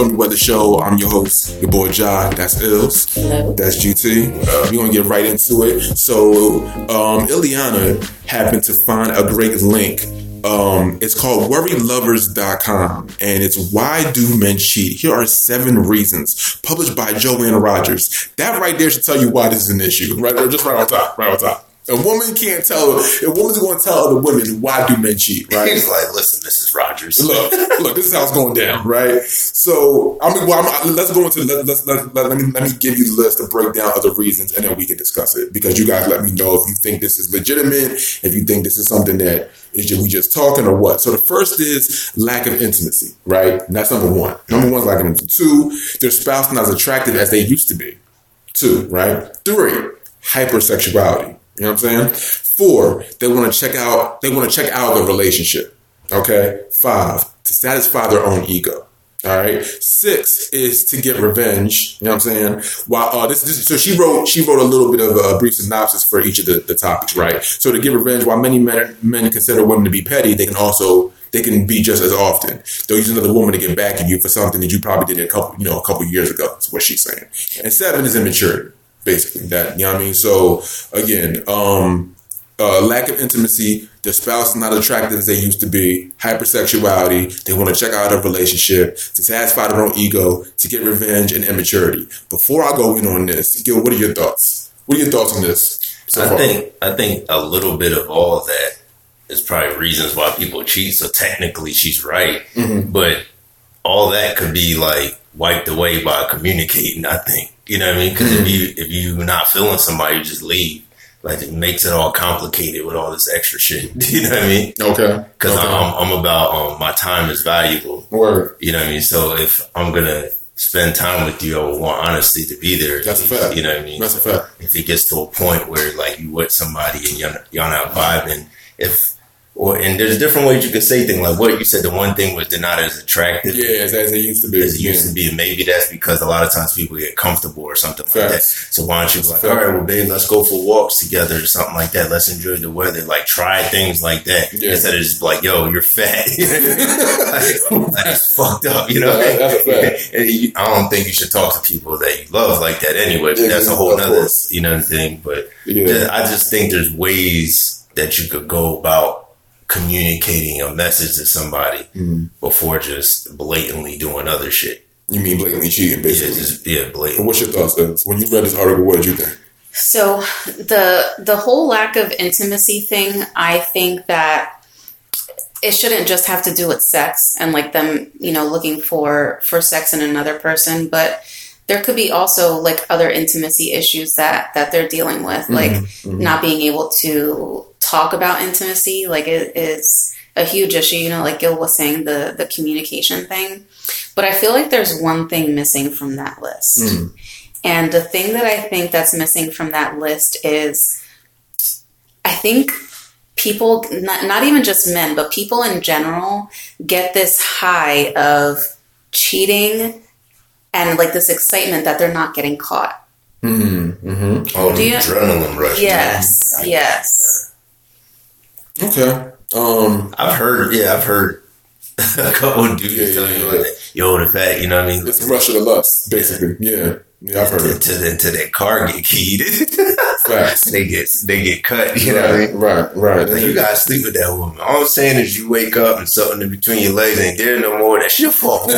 Stormy Weather Show. I'm your host, your boy John. That's Ills. Hello. That's GT. We're gonna get right into it. So, um, Ileana happened to find a great link. Um, it's called worrylovers.com and it's why do men cheat? Here are seven reasons published by Joanna Rogers. That right there should tell you why this is an issue. Right, just right on top, right on top. A woman can't tell. A woman's going to tell other women why do men cheat, right? He's like, listen, Mrs. Look, look, this is how it's going down, right? So, I mean, well, I'm, let's go into let, let's, let, let, let me let me give you the list to break down other reasons, and then we can discuss it because you guys let me know if you think this is legitimate, if you think this is something that is just, we just talking or what. So the first is lack of intimacy, right? And that's number one. Number one is lack of intimacy. Two, their spouse not as attractive as they used to be. Two, right? Three, hypersexuality. You know what I'm saying? Four, they want to check out. They want to check out the relationship. Okay. Five, to satisfy their own ego. All right. Six is to get revenge. You know what I'm saying? While uh, this, this, so she wrote she wrote a little bit of a brief synopsis for each of the, the topics, right? So to get revenge, while many men men consider women to be petty, they can also they can be just as often. They'll use another woman to get back at you for something that you probably did a couple you know a couple years ago. That's what she's saying. And seven is immaturity basically that you know what I mean. So again, um, uh, lack of intimacy, their spouse is not attractive as they used to be, hypersexuality, they want to check out a relationship to satisfy their own ego, to get revenge, and immaturity. Before I go in on this, Gil, what are your thoughts? What are your thoughts on this? So I far? think I think a little bit of all of that is probably reasons why people cheat. So technically, she's right, Mhm. but all that could be like wiped away by communicating. I think you know what I mean. Because if you if you're not feeling somebody, you just leave. Like it makes it all complicated with all this extra shit. You know what I mean? okay, Because okay. I'm, I'm about um, my time is valuable. word. You know what I mean? So if I'm gonna spend time with you, I would want honesty to be there. That's a fact. You know what I mean? That's a fact. if it gets to a point where like you with somebody and you're, you're not vibing, if or and there's different ways you can say things like what you said. The one thing was they're not as attractive Yeah, as, as it used to be. as it used yeah. to be, and maybe that's because a lot of times people get comfortable or something like that. So why don't you be like, Fact. all right, well, babe, let's go for walks together or something like that. Let's enjoy the weather. Like try things like that Yeah. instead of just like, yo, you're fat. like, that's fucked up, you know. Yeah, that's a fact. and you, I don't think you should talk to people that you love like that anyway. But that's a whole of nother, you know, thing. But. I just think there's ways that you could go about communicating a message to somebody Mhm. before just blatantly doing other shit. You mean blatantly cheating, Yeah, basically? just yeah, But blatant. what's your thoughts, then? When you read this article, what did you think? So the the whole lack of intimacy thing, I think that it shouldn't just have to do with sex and like them, you know, looking for for sex in another person, but there could be also like other intimacy issues that that they're dealing with, like Mhm. not being able to talk about intimacy, like it is a huge issue. You know, like Gil was saying, the the communication thing. But I feel like there's one thing missing from that list. Mm. And the thing that I think that's missing from that list is I think people, not, not even just men, but people in general, get this high of cheating and like this excitement that they're not getting caught. Mm-hmm. Oh, the you- adrenaline rush. Yes, man. yes. Okay. Um, I've heard. Yeah, I've heard a couple of dudes Yeah, yeah, tell me yeah. like that. Yo, the fact, you know what I mean? it's a rush of the lust, basically. Yeah. Yeah, I've heard it. to, to, to that car get keyed. Facts. they get they get cut. You know what I mean? right, right, right. Like, you gotta sleep with that woman. All I'm saying is you wake up and something in between your legs ain't there no more. That's your fault. you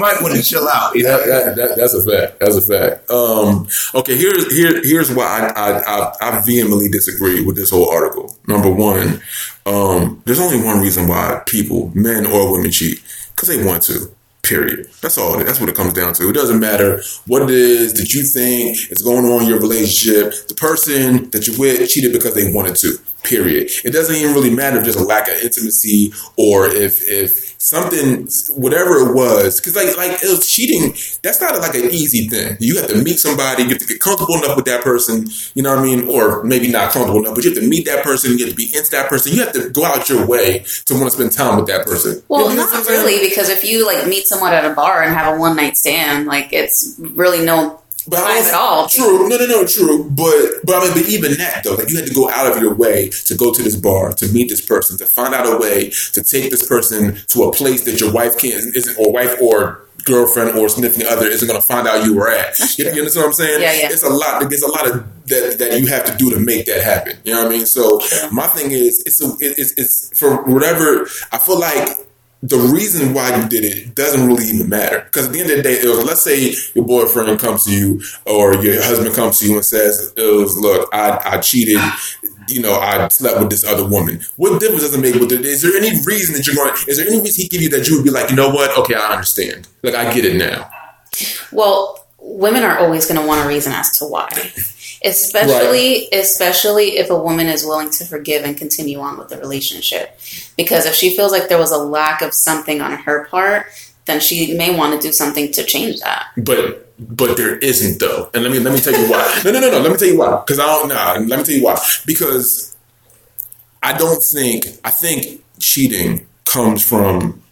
might want to chill out. You know? That, that, that, that's a fact. That's a fact. Um, okay, here's here here's why I, I I I vehemently disagree with this whole article. Number one, um, there's only one reason why people, men or women, cheat because they want to. Period. That's all. That's what it comes down to. It doesn't matter what it is that you think is going on in your relationship. The person that you're with cheated because they wanted to. Period. It doesn't even really matter if there's a lack of intimacy or if if something, whatever it was, because like like it was cheating. That's not like an easy thing. You have to meet somebody. You have to get comfortable enough with that person. You know what I mean? Or maybe not comfortable enough, but you have to meet that person. You have to be into that person. You have to go out your way to want to spend time with that person. Well, You know not really, because if you like meet someone at a bar and have a one night stand, like it's really no But I time don't- at all. True, no, no, no, true. But but I mean, but even that though, like you had to go out of your way to go to this bar to meet this person, to find out a way to take this person to a place that your wife can't isn't or wife or girlfriend or significant other isn't going to find out you were at. You, you understand what I'm saying? Yeah, yeah. It's a lot. There's a lot of that that you have to do to make that happen. You know what I mean? So my thing is, it's a, it's it's for whatever. I feel like the reason why you did it doesn't really even matter because at the end of the day, it was let's say your boyfriend comes to you or your husband comes to you and says, "It was look, I I cheated." You know, I slept with this other woman. What difference does it make? With there any reason that you're going? Is there any reason he give you that you would be like, you know what? Okay, I understand. Like I get it now. Well, women are always going to want a reason as to why. Especially, especially if a woman is willing to forgive and continue on with the relationship. Because if she feels like there was a lack of something on her part, then she may want to do something to change that. But but there isn't though. And let me let me tell you why. No no no no. Let me tell you why. Because I don't know. Let me tell you why. Because I don't think I think cheating comes from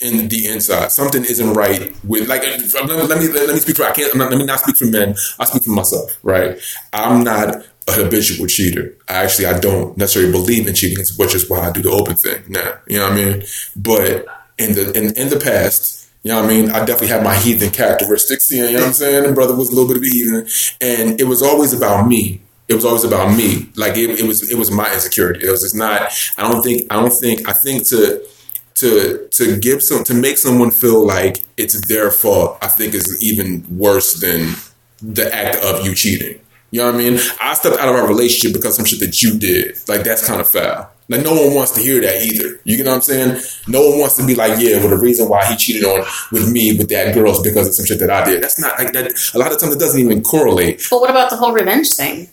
in the inside. Something isn't right with like. Let me let me, speak for. I can't. Not, let me not speak for men. I speak for myself. Right. I'm not a habitual cheater. I actually I don't necessarily believe in cheating, which is why I do the open thing now. You know what I mean? But in the in, in the past. You know what I mean? I definitely had my heathen characteristics. You know what I'm saying? And brother was a little bit of a heathen, and it was always about me. It was always about me. Like it, it was, it was my insecurity. It was just not. I don't think. I don't think. I think to to to give some to make someone feel like it's their fault. I think is even worse than the act of you cheating. You know what I mean? I stepped out of our relationship because of some shit that you did. Like that's kind of foul. Like no one wants to hear that either. You know what I'm saying? No one wants to be like, yeah, well the reason why he cheated on with me with that girl is because of some shit that I did. That's not like that. A lot of times it doesn't even correlate. But what about the whole revenge thing?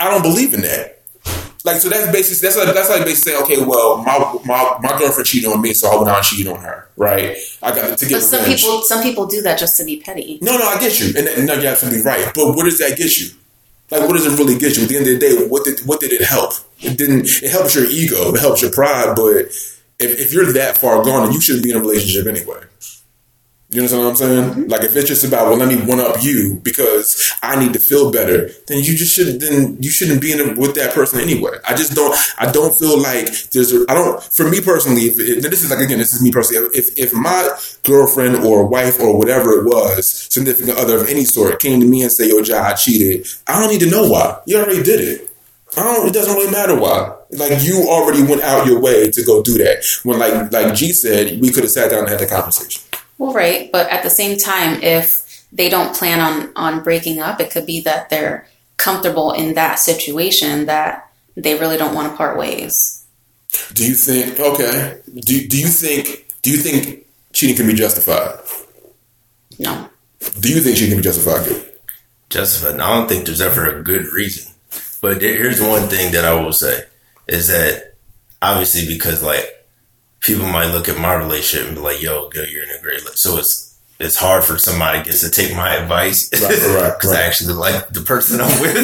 I don't believe in that. Like so that's basically that's like that's like basically saying, okay, well, my my my girlfriend cheated on me, so I went out and cheated on her, right? I got to get But some revenge. people, some people do that just to be petty. No, no, I get you, and, and no, you're absolutely right. But what does that get you? Like, what does it really get you? At the end of the day, what did what did it help? It didn't. It helps your ego. It helps your pride. But if, if you're that far gone, then you shouldn't be in a relationship anyway. You understand what I'm saying? Mm-hmm. Like, if it's just about well, let me one up you because I need to feel better, then you just shouldn't. Then you shouldn't be in a, with that person anyway. I just don't. I don't feel like there's. A, I don't. For me personally, if, if this is like again, this is me personally. If if my girlfriend or wife or whatever it was, significant other of any sort, came to me and say, "Yo, Jai, I cheated," I don't need to know why. You already did it. I don't. It doesn't really matter why. Like you already went out your way to go do that. When like like G said, we could have sat down and had the conversation. Well, right, but at the same time, if they don't plan on on breaking up, it could be that they're comfortable in that situation that they really don't want to part ways. Do you think? Okay. Do do you think? Do you think cheating can be justified? No, Do you think cheating can be justified? Good. Justified. I don't think there's ever a good reason. But here's one thing that I will say is that obviously because like people might look at my relationship and be like, "Yo, girl, you're in a great." So it's it's hard for somebody gets to take my advice Right, right, because I actually like the person I'm with.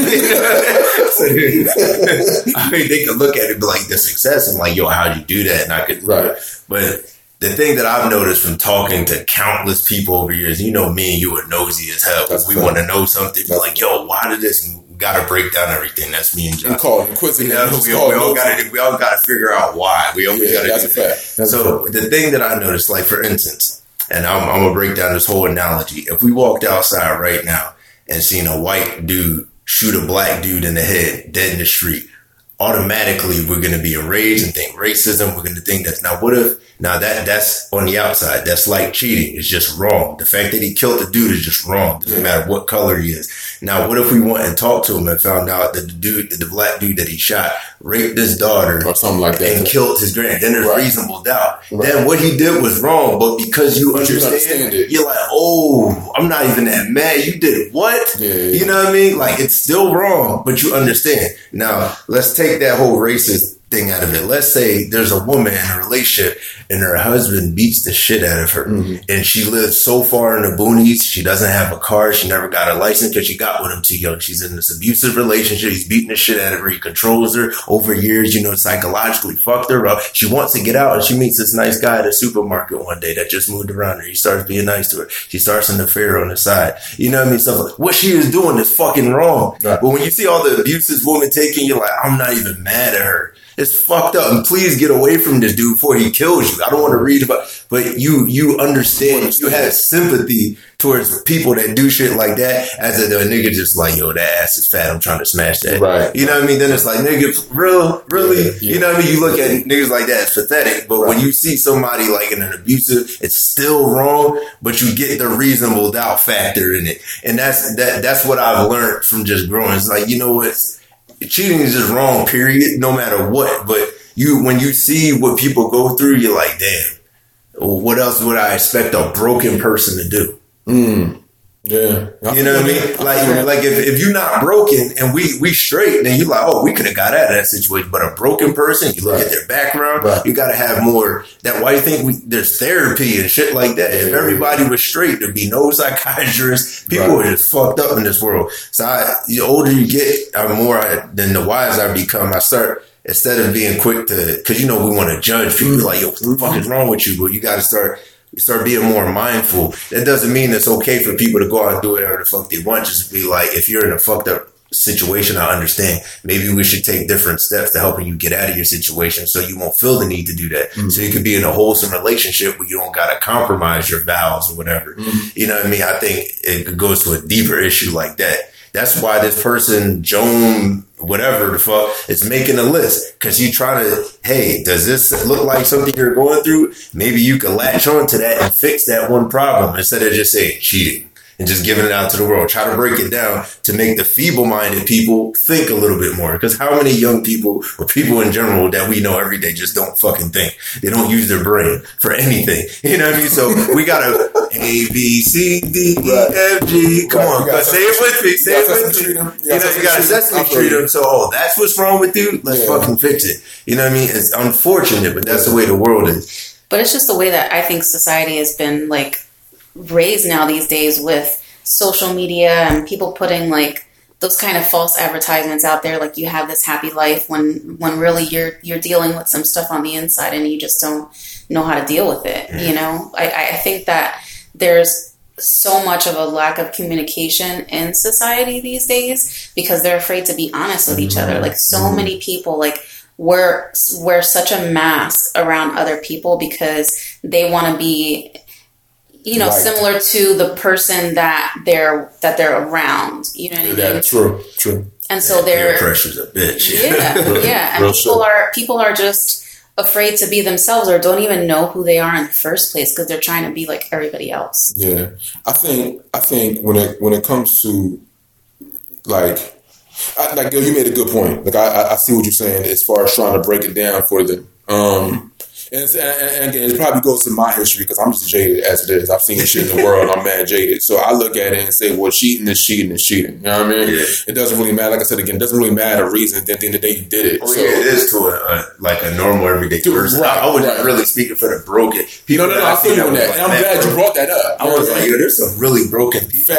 So, I mean, they could look at it and be like the success and like, "Yo, how'd you do that?" And I could, Right. But the thing that I've noticed from talking to countless people over years, you know, me and you are nosy as hell. That's we want to know something. Be That's like, yo, why did this? Got to break down everything. That's me and John. calling quizzing. You know, we, all, we all got to we all got to figure out why. We all Yeah, got to do that. fact. So the thing that I noticed, like for instance, and I'm, I'm gonna break down this whole analogy. If we walked outside right now and seen a white dude shoot a black dude in the head dead in the street, automatically we're gonna be enraged and think racism. We're gonna think that's now what if now that that's on the outside. That's like cheating. It's just wrong. The fact that he killed the dude is just wrong. Doesn't matter what color he is. Now, what if we went and talked to him and found out that the dude, the black dude that he shot, raped his daughter or something like that. and killed his grand. Then there's Right. reasonable doubt. Right. Then what he did was wrong, but because you But you understand, understand it. you're like, oh, I'm not even that mad. You did what? Yeah, yeah, You know what I mean? Like it's still wrong, but you understand. Now let's take that whole racist thing out of it. Let's say there's a woman in a relationship and her husband beats the shit out of her Mm-hmm. and she lives so far in the boonies, she doesn't have a car, she never got a license because she got with him too young. She's in this abusive relationship, he's beating the shit out of her, he controls her over years, you know, psychologically fucked her up. She wants to get out and she meets this nice guy at a supermarket one day that just moved around her. He starts being nice to her. She starts an affair on the side. You know what I mean? So like what she is doing is fucking wrong. Right. But when you see all the abuses woman taking, you're like, I'm not even mad at her. It's fucked up. And please get away from this dude before he kills you. I don't want to read about, but you you understand. You have sympathy towards people that do shit like that. As a, a nigga just like, yo, that ass is fat. I'm trying to smash that. Right. You know what I mean? Then it's like, nigga, real, really. Yeah, yeah. You know what I mean? You look at niggas like that, it's pathetic. But when you see somebody like in an abusive, it's still wrong. But you get the reasonable doubt factor in it, and that's that. That's what I've learned from just growing. It's like you know what cheating is just wrong, period, no matter what. But you, when you see what people go through, you're like, damn, what else would I expect a broken person to do? Mm. Yeah. You know what I mean? Like, like if, if you're not broken and we we straight, then you're like, oh, we could have got out of that situation. But a broken person, you look Right. at their background, Right. you got to have more. That why you think we, there's therapy and shit like that. If everybody was straight, there'd be no psychiatrists. People Right. are just fucked up in this world. So I, the older you get, I'm more I, then the wiser I become. I start instead of being quick to, because you know we want to judge people. Like, yo, what the fuck is wrong with you? But you got to start start being more mindful. That doesn't mean it's okay for people to go out and do whatever the fuck they want. Just be like, if you're in a fucked up situation, I understand. Maybe we should take different steps to helping you get out of your situation so you won't feel the need to do that. Mm-hmm. So you could be in a wholesome relationship where you don't got to compromise your vows or whatever. Mm-hmm. You know what I mean? I think it goes to a deeper issue like that. That's why this person, Joan, whatever the fuck, is making a list. Cause you try to, hey, does this look like something you're going through? Maybe you can latch on to that and fix that one problem instead of just saying cheating and just giving it out to the world. Try to break it down to make the feeble minded people think a little bit more. Because how many young people or people in general that we know every day just don't fucking think? They don't use their brain for anything. You know what I mean? So we gotta A, B, C, D, E, F, G. Come Right, on, you gotta but say it with me. you Say gotta it with Sesame me. You know, you gotta sesame I treat them. So, oh, that's what's wrong with you? Let's Yeah. fucking fix it. You know what I mean? It's unfortunate, but that's the way the world is. But it's just the way that I think society has been like raised now these days with social media and people putting like those kind of false advertisements out there like you have this happy life when when really you're you're dealing with some stuff on the inside and you just don't know how to deal with it you know? I, I think that there's so much of a lack of communication in society these days because they're afraid to be honest with each other. Like so mm-hmm. many people like wear wear such a mask around other people because they want to be you know Right. similar to the person that they're that they're around you know what I mean Yeah, true, true. and so they're pressure's a bitch. yeah yeah and Real people shit. are people are just afraid to be themselves or don't even know who they are in the first place because they're trying to be like everybody else Yeah, I think I think when it when it comes to like, I, like yo, you made a good point. Like I, I- I see what you're saying as far as trying to break it down for them. Um, and, and, and again, it probably goes to my history because I'm just jaded as it is. I've seen shit in the world. I'm mad jaded, so I look at it and say, well, cheating is cheating is cheating. You know what I mean? Yeah. It doesn't really matter. Like I said again, it doesn't really matter reason. At the end of the day, you did it. Oh so, yeah, it is to a, like a normal everyday Dude, person. right, I wasn't right. really speaking for the broken no, people. no, no. that I, I feel you on that. Like, and I'm man, glad you brought that up. I was like, yo, there's some really broken people.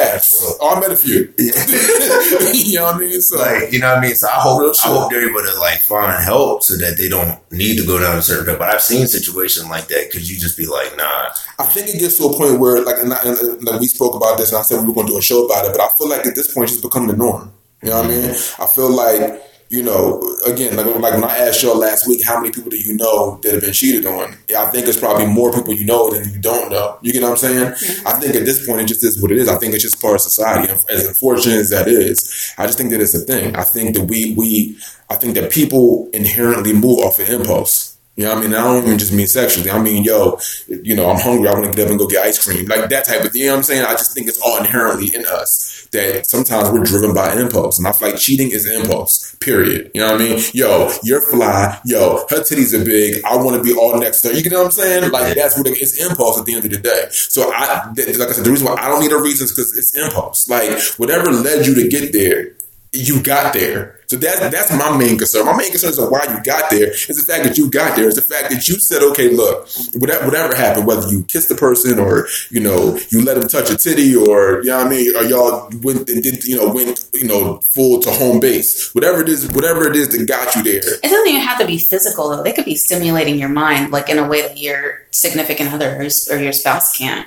Oh, I met a few. You know what I mean? So, Like, you know what I mean? So I hope I hope they're able to like find help so that they don't need to go down a certain path. But I've seen situations like that because you just be like, nah. I think it gets to a point where, like, and, I, and, and, like we spoke about this, and I said we were going to do a show about it, but I feel like at this point, it's just become the norm. You know what I mean? I feel like, you know, again, like, like when I asked y'all last week, how many people do you know that have been cheated on? Yeah, I think it's probably more people you know than you don't know. You get what I'm saying? Mm-hmm. I think at this point, it just is what it is. I think it's just part of society. As unfortunate as that is, I just think that it's a thing. I think that we, we, I think that people inherently move off of impulse. You know what I mean? I don't even just mean sexually. I mean, yo, you know, I'm hungry. I want to get up and go get ice cream. Like that type of thing. You know what I'm saying? I just think it's all inherently in us that sometimes we're driven by impulse. And I feel like cheating is impulse, period. You know what I mean? Yo, you're fly. Yo, her titties are big. I want to be all next to her. You get what I'm saying? Like that's what it, it's impulse at the end of the day. So I, like I said, the reason why I don't need a reason is because it's impulse. Like whatever led you to get there, you got there. So that's that's my main concern. My main concern is why you got there. Is the fact that you got there. It's the fact that you said, okay, look, whatever, whatever happened, whether you kissed the person or you know you let him touch a titty or you know what I mean, or y'all went and did you know went you know full to home base. Whatever it is, whatever it is that got you there. It doesn't even have to be physical though. They could be stimulating your mind, like in a way that your significant other or, or your spouse can't.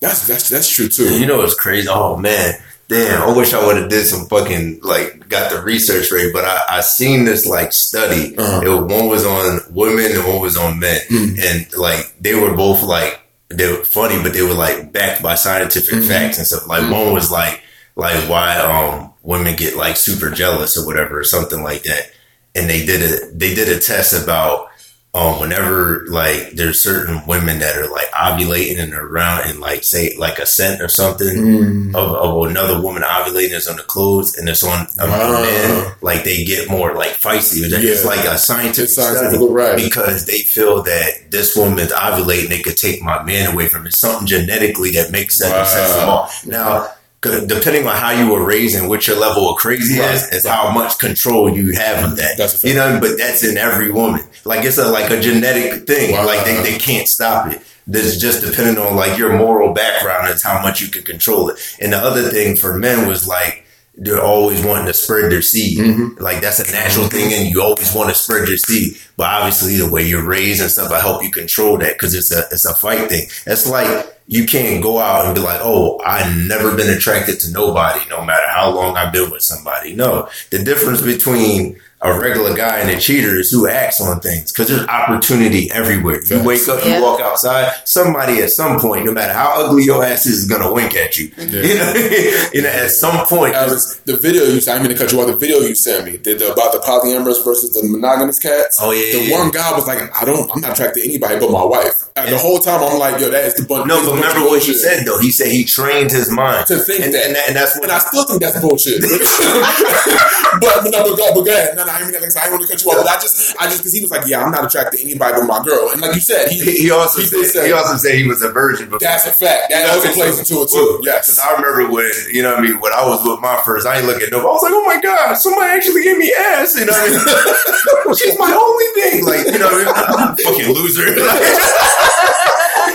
That's that's that's true too. You know what's crazy? Oh man, damn! I wish I would have did some fucking like got the research right, but I, I seen this like study. Uh-huh. It one was on women and one was on men, Mm. and like they were both like they were funny, but they were like backed by scientific Mhm. facts and stuff. Like one was like like why um women get like super jealous or whatever or something like that, and they did a they did a test about um, whenever like there's certain women that are like ovulating and around and like say like a scent or something Mm. of, of another woman ovulating is on the clothes and it's on a Wow. man, like they get more like feisty. It's Yeah. like a scientific, scientific, study right. because they feel that this woman's ovulating, they could take my man away from it. Something genetically that makes sense, Wow. sense them off. Now, depending on how you were raised and what your level of crazy Right. is, is how much control you have of that. That's you know, but that's in every woman. Like it's a like a genetic thing. Wow. Like they, they can't stop it. This is just depending on like your moral background is how much you can control it. And the other thing for men was like they're always wanting to spread their seed. Mhm. Like that's a natural thing, and you always want to spread your seed. But obviously, the way you're raised and stuff, I help you control that because it's a it's a fight thing. It's like you can't go out and be like, "Oh, I've never been attracted to nobody, no matter how long I've been with somebody." No, the difference between a regular guy and a cheater is who acts on things because there's opportunity everywhere. You wake up, you Yeah. walk outside, somebody at some point, no matter how ugly your ass is, is gonna wink at you. You know, you know, at some point, Alex, the video you sent, I'm going to cut you off. The video you sent me the, the, about the polyamorous versus the monogamous cats. Oh, yeah, The yeah, one guy was like, I don't, I'm not attracted to anybody but my wife. And the whole time I'm like, yo, that is the bunch. No, but bunch remember of what he said though. He said he trained his mind To think and, that. and, that- and that's what And I still think that's bullshit. but, but no, but go, but go ahead. No, no, I mean, like, I want to cut you off. But I just, I just, because he was like, yeah, I'm not attracted to anybody but my girl. And like you said, he, he, he also he did said, he also said he was a virgin. Before. that's a fact. That also plays into it too. Yes. Because I remember when you know what I mean when I was with my first, I ain't looking at nobody. I was like, oh my god, somebody actually gave me ass. You know what I mean? She's my only thing. Like you know, what I mean? fucking loser.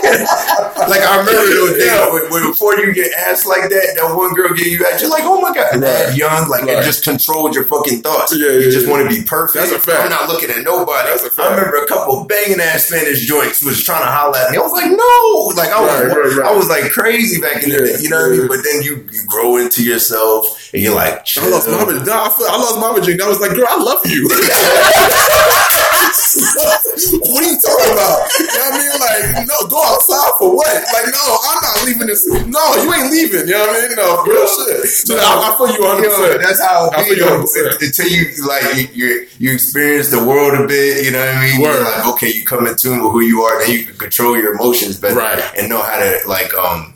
like I remember those days when, when before you get ass like that, that one girl gave you ass. You're like, oh my god, Right. young, like Right. it just controlled your fucking thoughts. Yeah, you just yeah. want to be perfect. That's a fact. I'm not looking at nobody. That's a fact. I remember a couple banging ass Spanish joints was trying to holler at me. I was like, no, like I was, right. I was like crazy back in the day. You know what I mean? But then you, you grow into yourself and you're like, I chill. lost my virginity. No, I, feel, I lost my virginity. I was like, girl, I love you. what are you talking about? You know what I mean? Like, no, go outside for what? Like, no, I'm not leaving this. No, you ain't leaving. You know what I mean? No, real shit. So I, I feel you 100. You know, percent that's how I feel you though. 100%. until you like you, you you experience the world a bit. You know what I mean? You're like okay, you come in tune with who you are, then you can control your emotions better, Right. And know how to like um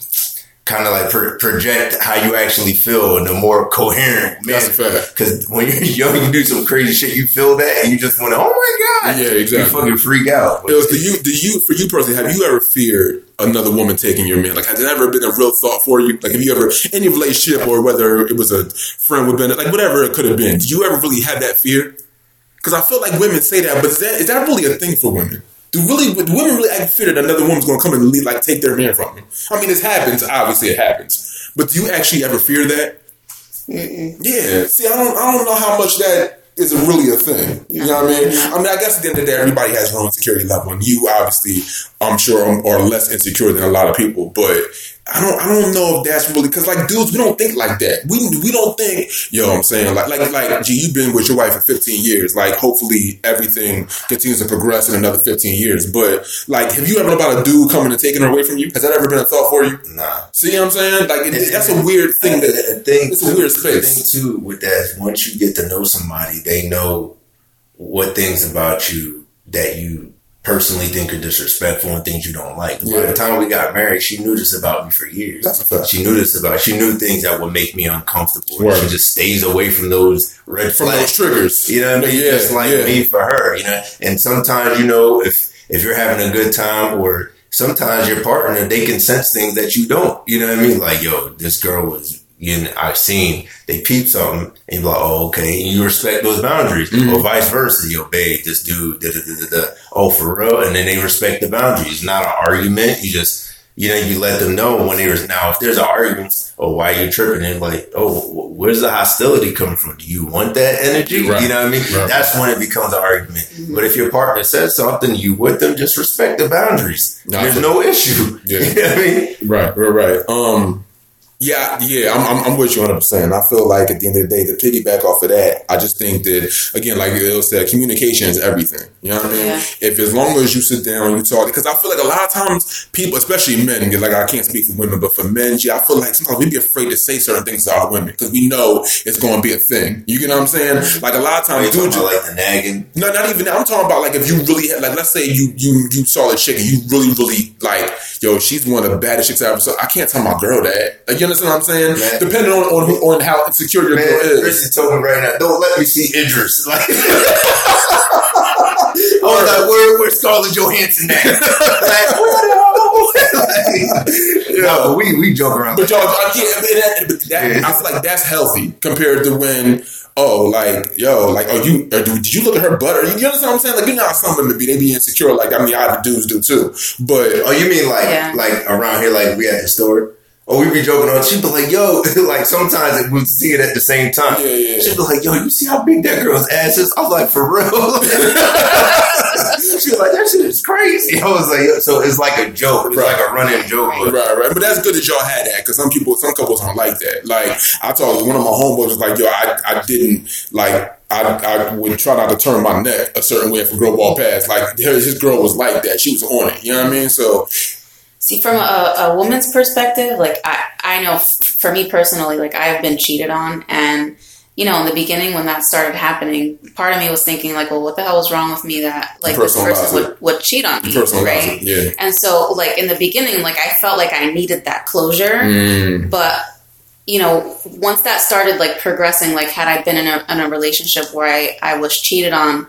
kind of like pro- project how you actually feel in a more coherent That's a manner. fact. Because when you're young, you do some crazy shit. You feel that, and you just want to. Oh my god! Yeah, exactly. You fucking freak out. It was, do you, do you, for you personally, have you ever feared another woman taking your man? Like, has it ever been a real thought for you? Like, have you ever, any relationship or whether it was a friend with Ben, like whatever it could have been, Do you ever really have that fear? Because I feel like women say that, but is that, is that really a thing for women? Do really do women really act fear that another woman's going to come and lead, like take their man from them? I mean, it happens. Obviously, it happens. But do you actually ever fear that? Yeah. See, I don't, I don't know how much that is really a thing. You know what I mean? I mean, I guess at the end of the day, everybody has their own security level, and you obviously, I'm sure, are less insecure than a lot of people. But I don't, I don't know if that's really because, like, dudes, we don't think like that. We, we don't think, yo, I'm saying, like, like, like, gee, you've been with your wife for 15 years. Like, hopefully, everything continues to progress in another 15 years. But like, have you ever known about a dude coming and taking her away from you? Has that ever been a thought for you? Nah. See what I'm saying? Like, it, that's a weird thing. That the thing it's a weird space. thing too with that once you get to know somebody, they know what things about you that you personally think are disrespectful and things you don't like. By the time we got married, she knew this about me for years. That's a fact. She knew this about. She knew things that would make me uncomfortable. Word. She just stays away from those red From flags. those triggers. You know what I mean? Yeah, Just like yeah. me for her, you know. And sometimes, you know, if if you're having a good time, or sometimes your partner, they can sense things that you don't. You know what I mean? Like, yo, this girl was you know, I've seen they peep something and be like, oh, okay, and you respect those boundaries, or vice versa. Yo, babe, this dude, da, da, da, da, da. oh, for real, and then they respect the boundaries. It's not an argument. You just you know, you let them know when there's now if there's an argument, oh, why are you tripping? And like, oh, wh- where's the hostility coming from? Do you want that energy? Right. You know what I mean? Right. That's when it becomes an argument. But if your partner says something, you with them, just respect the boundaries. Nah, There's for- no issue. Yeah. you know what I mean? Right, right, right. Um, yeah, yeah, I'm, I'm, I'm with you 100. percent I feel like at the end of the day, to piggyback off of that, I just think that again, like it said, communication is everything. You know what I mean? Yeah. If as long as you sit down and you talk, because I feel like a lot of times people, especially men, and like I can't speak for women, but for men, yeah, I feel like sometimes we'd be afraid to say certain things to our women because we know it's going to be a thing. You get what I'm saying? Mm-hmm. Like a lot of Are you times, talking dude, about like the nagging? no, not even that. I'm talking about like if you really had, like, let's say you you you saw a chick and you really really like, yo, she's one of the baddest chicks ever. So I can't tell my girl that. Like, you understand what I'm saying? Man. Depending on on, who, on how insecure your Man, girl is. Chrissy told me right now, don't let me see Idris. Like, I was like, where, where's Scarlett Johansson at? like, what? like, No, we, we joke around. But y'all, I, yeah, but that, but that, Yeah. I feel like that's healthy compared to when. Oh, like yo, like oh, you or do, did you look at her butt? Or you, you understand what I'm saying? Like you know how some women be, they be insecure. Like I mean, other dudes do too. But Oh, you mean like Yeah. like around here, like we at the store? Or we be joking on. She'd be like, "Yo," like sometimes we see it at the same time. Yeah, yeah. She'd be like, "Yo, you see how big that girl's ass is?" I was like, "For real?" she was like, "That shit is crazy." I was like, Yo, "So it's like a joke. It's Right. like a running joke." But Right, right. But that's good that y'all had that because some people, some couples don't like that. Like I told one of my homeboys was like, yo, I, I didn't like. I, I would try not to turn my neck a certain way if a girl walked past. Like his girl was like that. She was on it. You know what I mean? So See, from a, a woman's perspective, like I, I know f- for me personally, like I've been cheated on, and you know, in the beginning when that started happening, part of me was thinking like, well, what the hell was wrong with me that like this person would, would cheat on me, right? yeah. And so, like in the beginning, like I felt like I needed that closure, Mm. but you know, once that started like progressing, like had I been in a, in a relationship where I, I was cheated on,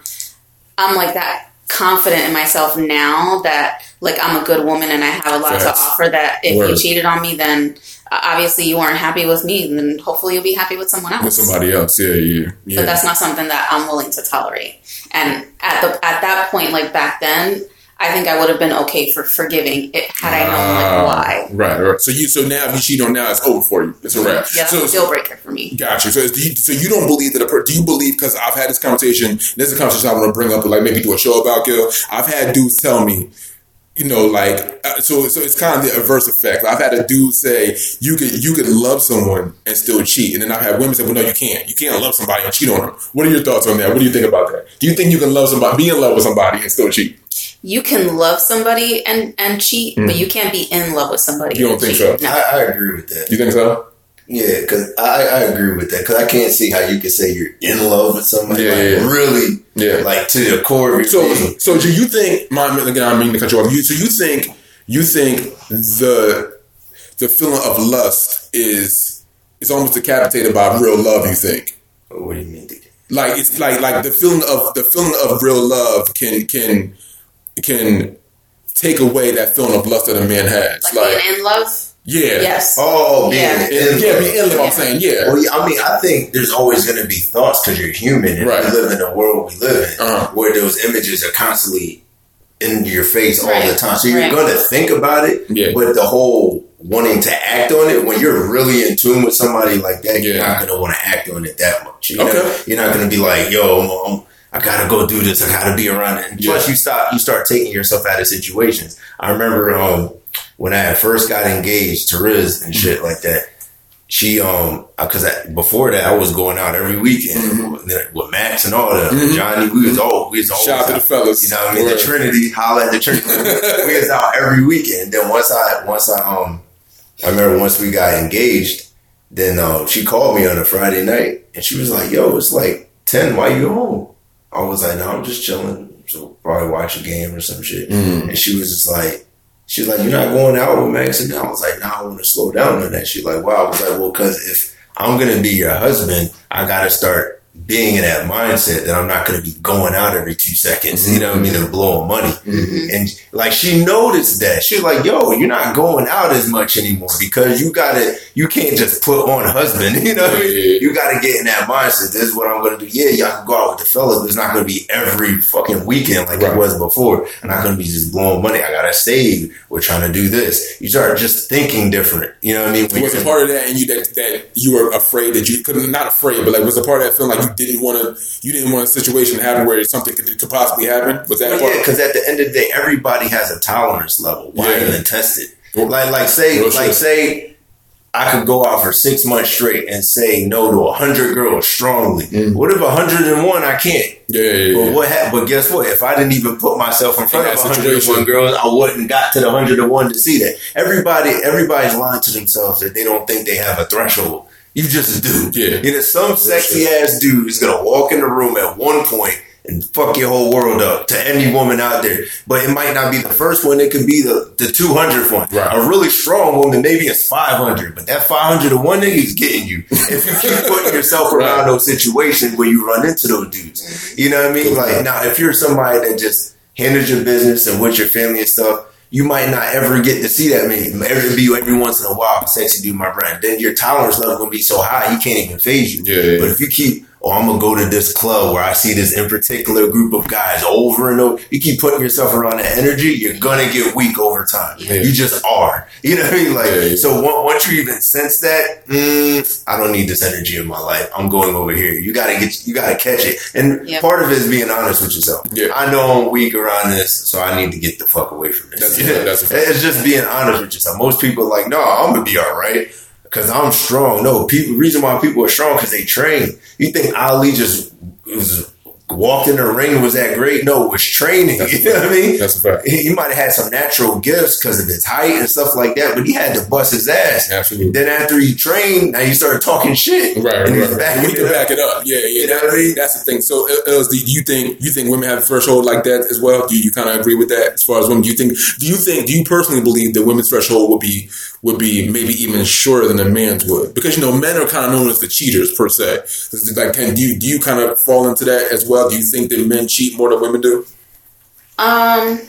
I'm like that confident in myself now that like I'm a good woman and I have a lot Facts. to offer that if you cheated on me, then uh, obviously you weren't happy with me, and then hopefully you'll be happy with someone else. With somebody else. Yeah, yeah, But that's not something that I'm willing to tolerate. And at the at that point, like back then, I think I would have been okay for forgiving it had I known Ah, like why. Right, right. So you, so now if you cheat on now, it's over for you. It's a wrap. Yeah, So, a deal breaker for me. Gotcha. So, do you, so you don't believe that a per, do you believe because I've had this conversation. This is a conversation I want to bring up, like maybe do a show about Gil. I've had dudes tell me, you know, like uh, so. So it's kind of the adverse effect. I've had a dude say you could you could love someone and still cheat, and then I've had women say, well, no, you can't. You can't love somebody and cheat on them. What are your thoughts on that? What do you think about that? Do you think you can love somebody, be in love with somebody, and still cheat? You can love somebody and and cheat, but you can't be in love with somebody. You don't and think cheat. so? No. I, I agree with that. You think so? Yeah, because I, I agree with that. Because I can't see how you can say you're in love with somebody. Yeah, like, yeah, yeah. Really, Yeah. like to the core of So, being. so do you think? My again, I mean to cut you off. You, so you think you think the the feeling of lust is is almost decapitated by real love? You think? Oh, what do you mean? Like it's like like the feeling of the feeling of real love can can can take away that feeling of lust that a man has. Like, Like, being in love. Yeah, Yes. Oh, being Yeah. in yeah, love. be in love. I'm saying yeah. Well, yeah, I mean, I think there's always going to be thoughts because you're human and Right. we live in the world we live in Uh-huh. where those images are constantly in your face all the time. So you're Right. going to think about it, Yeah. but the whole wanting to act on it when you're really in tune with somebody like that, you're not going to want to act on it that much. You know? Okay. You're not going to be like, yo, I'm, I'm, I gotta go do this. I gotta be around it. And plus, you stop. You start taking yourself out of situations. I remember um, when I first got engaged to Riz and shit like that. She um, because before that I was going out every weekend Mm-hmm. with, Max and all that. Johnny, we was all we was always Shout out to the fellas. You know what I mean? The Trinity, holla at the Trinity. we was out every weekend. Then once I once I um I remember once we got engaged, then um she called me on a Friday night and she was like, Yo, it's like ten, why you home? I was like, No, I'm just chilling. So probably watch a game or some shit. Mm-hmm. And she was just like She's like, You're not going out with Max and I was like, Nah, I want to slow down on that. She's like, Wow. I was like, Well, cause if I'm gonna be your husband, I gotta start being in that mindset that I'm not going to be going out every two seconds, you know what I mean, and blowing money. Mm-hmm. And like she noticed that. She's like, yo, you're not going out as much anymore because you got to, you can't just put on husband, you know what I mean? You got to get in that mindset. This is what I'm going to do. Yeah, y'all can go out with the fellas, but it's not going to be every fucking weekend like Right. it was before. I'm not going to be just blowing money. I got to save. We're trying to do this. You start just thinking different. You know what I mean? When Was a part of that, and you that, that you were afraid that you could not not afraid, but like was a part of that feeling like you didn't want to, you didn't want a situation to happen where something could, could possibly happen. Was that Well, part? yeah, because at the end of the day, everybody has a tolerance level. Why Yeah. even test it? Well, Like, like say, like say, I could go out for six months straight and say no to a hundred girls strongly. Mm. What if a hundred and one I can't? yeah, yeah, yeah. But what? Ha- but guess what? If I didn't even put myself in front In of a hundred and one girls, I wouldn't got to the hundred and one to see that. Everybody, everybody's lying to themselves that they don't think they have a threshold. You just do. Yeah. You know, some sexy ass dude is gonna walk in the room at one point and fuck your whole world up to any woman out there. But it might not be the first one. It could be the the two hundredth one. Right. A really strong woman, maybe it's five hundred. But that five hundred and one nigga is getting you if you keep putting yourself around Right. those situations where you run into those dudes. You know what I mean? Like now, if you're somebody that just handles your business and with your family and stuff. You might not ever get to see that many. Every be every once in a while, sexy dude, my friend. Then your tolerance level gonna be so high, he can't even phase you. Yeah, yeah, But if you keep, oh, I'm gonna go to this club where I see this in particular group of guys over and over, you keep putting yourself around that energy, you're gonna get weak over time. Yeah. You just are. You know what I mean? Like, Yeah, yeah. so once you even sense that, mm, I don't need this energy in my life. I'm going over here. You gotta get, you gotta catch it. And Yep. part of it is being honest with yourself. Yeah. I know I'm weak around this, so I need to get the fuck away from this. That's a that's a it's just being honest with yourself. Most people are like, no, I'm gonna be all right because I'm strong. No, people. Reason why people are strong because they train. You think Ali just was walked in the ring and was that great? No, it was training. That's you know what I mean? That's a fact. He, he might have had some natural gifts because of his height and stuff like that, but he had to bust his ass. Absolutely. Then after he trained, now you started talking shit. Right, and right, right. We can up. back it up. Yeah, yeah. You know what I mean? That's the thing. So, LSD, do you think you think women have a threshold like that as well? Do you kind of agree with that as far as women? Do you think? Do you think? Do you personally believe that women's threshold would be would be maybe even shorter than a man's would? Because you know, men are kind of known as the cheaters per se. Like, can do you, do you kind of fall into that as well? Do you think that men cheat more than women do? Um,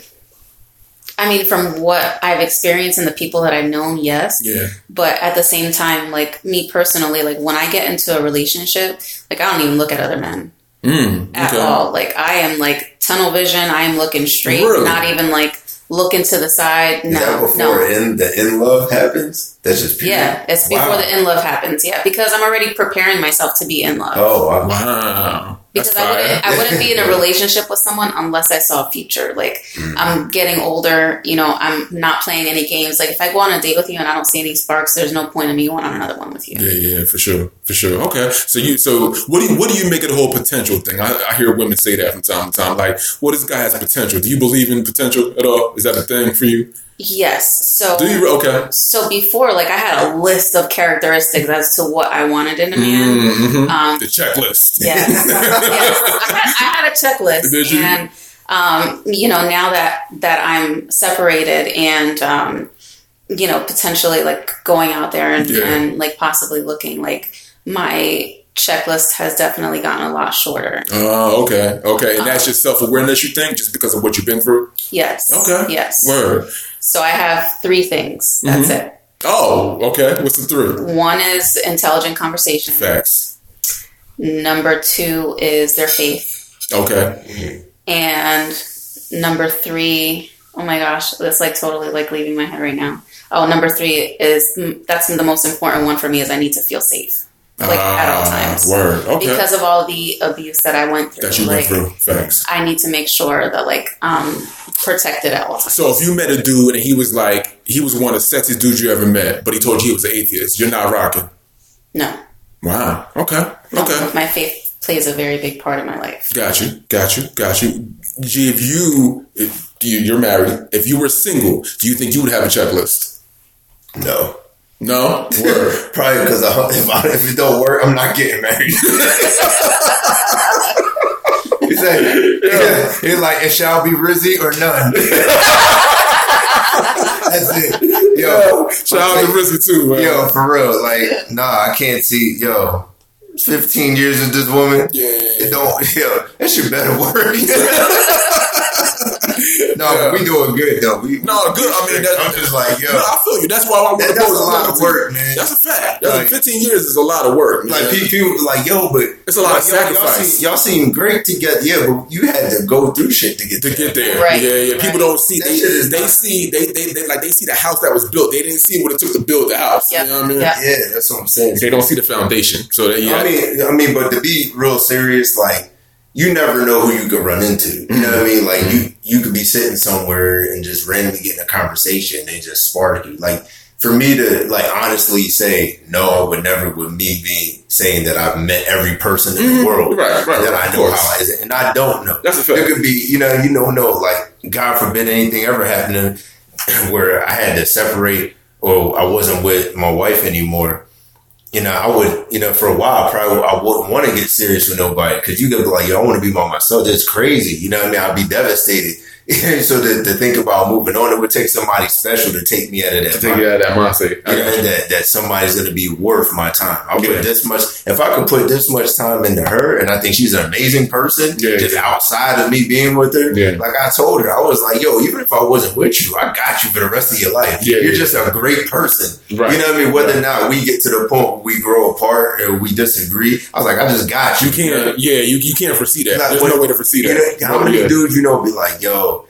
I mean, from what I've experienced and the people that I've known, yes. Yeah, But at the same time, like me personally, like when I get into a relationship, like I don't even look at other men mm, at all. Like I am like tunnel vision. I am looking straight, Really? not even like looking to the side. Is that No, before no. in the in love happens? That's just pure. Yeah, it's before the in love happens. Yeah, because I'm already preparing myself to be in love. Oh, wow. Because I wouldn't. I wouldn't be in a relationship with someone unless I saw a future. Like Mm. I'm getting older, you know, I'm not playing any games. Like if I go on a date with you and I don't see any sparks, there's no point in me going on another one with you. Yeah, yeah, for sure, for sure. Okay, so you, so what do you, what do you make of the whole potential thing? I, I hear women say that from time to time. Like, well, this guy has potential. Do you believe in potential at all? Is that a thing for you? Yes. So Do you? Okay. so before, like I had a list of characteristics as to what I wanted in a man. Mhm. Um, The checklist. Yes. yes. I, had, I had a checklist, Did you? and um, you know, now that that I'm separated and um, you know, potentially like going out there and, Yeah. and like possibly looking like my checklist has definitely gotten a lot shorter. Oh, okay, okay, and Um, that's just self awareness. You think just because of what you've been through? Yes. Okay. Yes. Word. So I have three things. That's Mm-hmm. it. Oh, okay. What's the three? One is intelligent conversation. Facts. Number two is their faith. Okay. And number three, oh my gosh, that's like totally like leaving my head right now. Oh, number three is mm, that's the most important one for me is I need to feel safe, like at all Ah, times, Word. Okay. because of all the abuse that I went through. that you like, went through. Facts. I need to make sure that like um protected at all times. So if you met a dude and he was like he was one of the sexiest dudes you ever met, but he told you he was an atheist, you're not rocking. No, Wow. Okay. Okay. my faith plays a very big part in my life. Got you. Got you. Got you. G, if you if you you're married, if you were single, do you think you would have a checklist? No. No. Word. Probably because if, I, if it don't work, I'm not getting married. he said, yeah. he's like, it shall be Rizzy or none. That's it. Yo, Shout out to Rizzy too, man. yo, for real. Like, nah, I can't see. Yo, 15 years with this woman. Yeah. It don't, yeah, that shit better work. No, but we doing good though. We, No, good. I mean, that- I'm just like, yo, No, I feel you. That's why I want that, to that's a lot of to work, man. That's a fact. That's Like- 15 years is a lot of work. Like man. pe- people be like, yo, but It's a lot of like, y'all- Y'all sacrifice. seem, y'all seem great together, yeah, but you had to go through shit to get to there. get there. Right. Yeah, yeah. People Right. don't see. That They, is they see. They, they they like they see the house that was built. They didn't see what it took to build the house. Yep. You know what I mean? Yeah. Yeah, that's what I'm saying. They don't see the foundation. So they, yeah. I mean, I mean, but to be real serious, like you never know who you could run into. You know what I mean? Like you, you could be sitting somewhere and just randomly get in a conversation. And they just spark you. Like for me to like honestly say no, I would never. With me being saying that I've met every person in the Mhm. world, Right, right, that right, I know course. how it is, and I don't know. That's a fact. could be, you know, you don't know. Like God forbid anything ever happening where I had to separate or I wasn't with my wife anymore you know, I would, you know, for a while, probably I wouldn't want to get serious with nobody because you could be like, yo, I want to be by myself. That's crazy. You know what I mean? I'd be devastated. so to, to think about moving on, it would take somebody special to take me out of that. to take it out of that mindset. You know, that, that somebody's going to be worth my time. I Yeah. put this much, if I could put this much time into her, and I think she's an amazing person, Yeah, just yeah. outside of me being with her, Yeah. like I told her, I was like, yo, even if I wasn't with you, I got you for the rest of your life. Yeah, You're just a great person. Right. You know what I mean? Whether or not we get to the point where we grow apart or we disagree, I was like, I just got you. You can't. Yeah, you you can't foresee that. Like, There's what- no way to foresee You that. know, how many dudes you know be like, yo,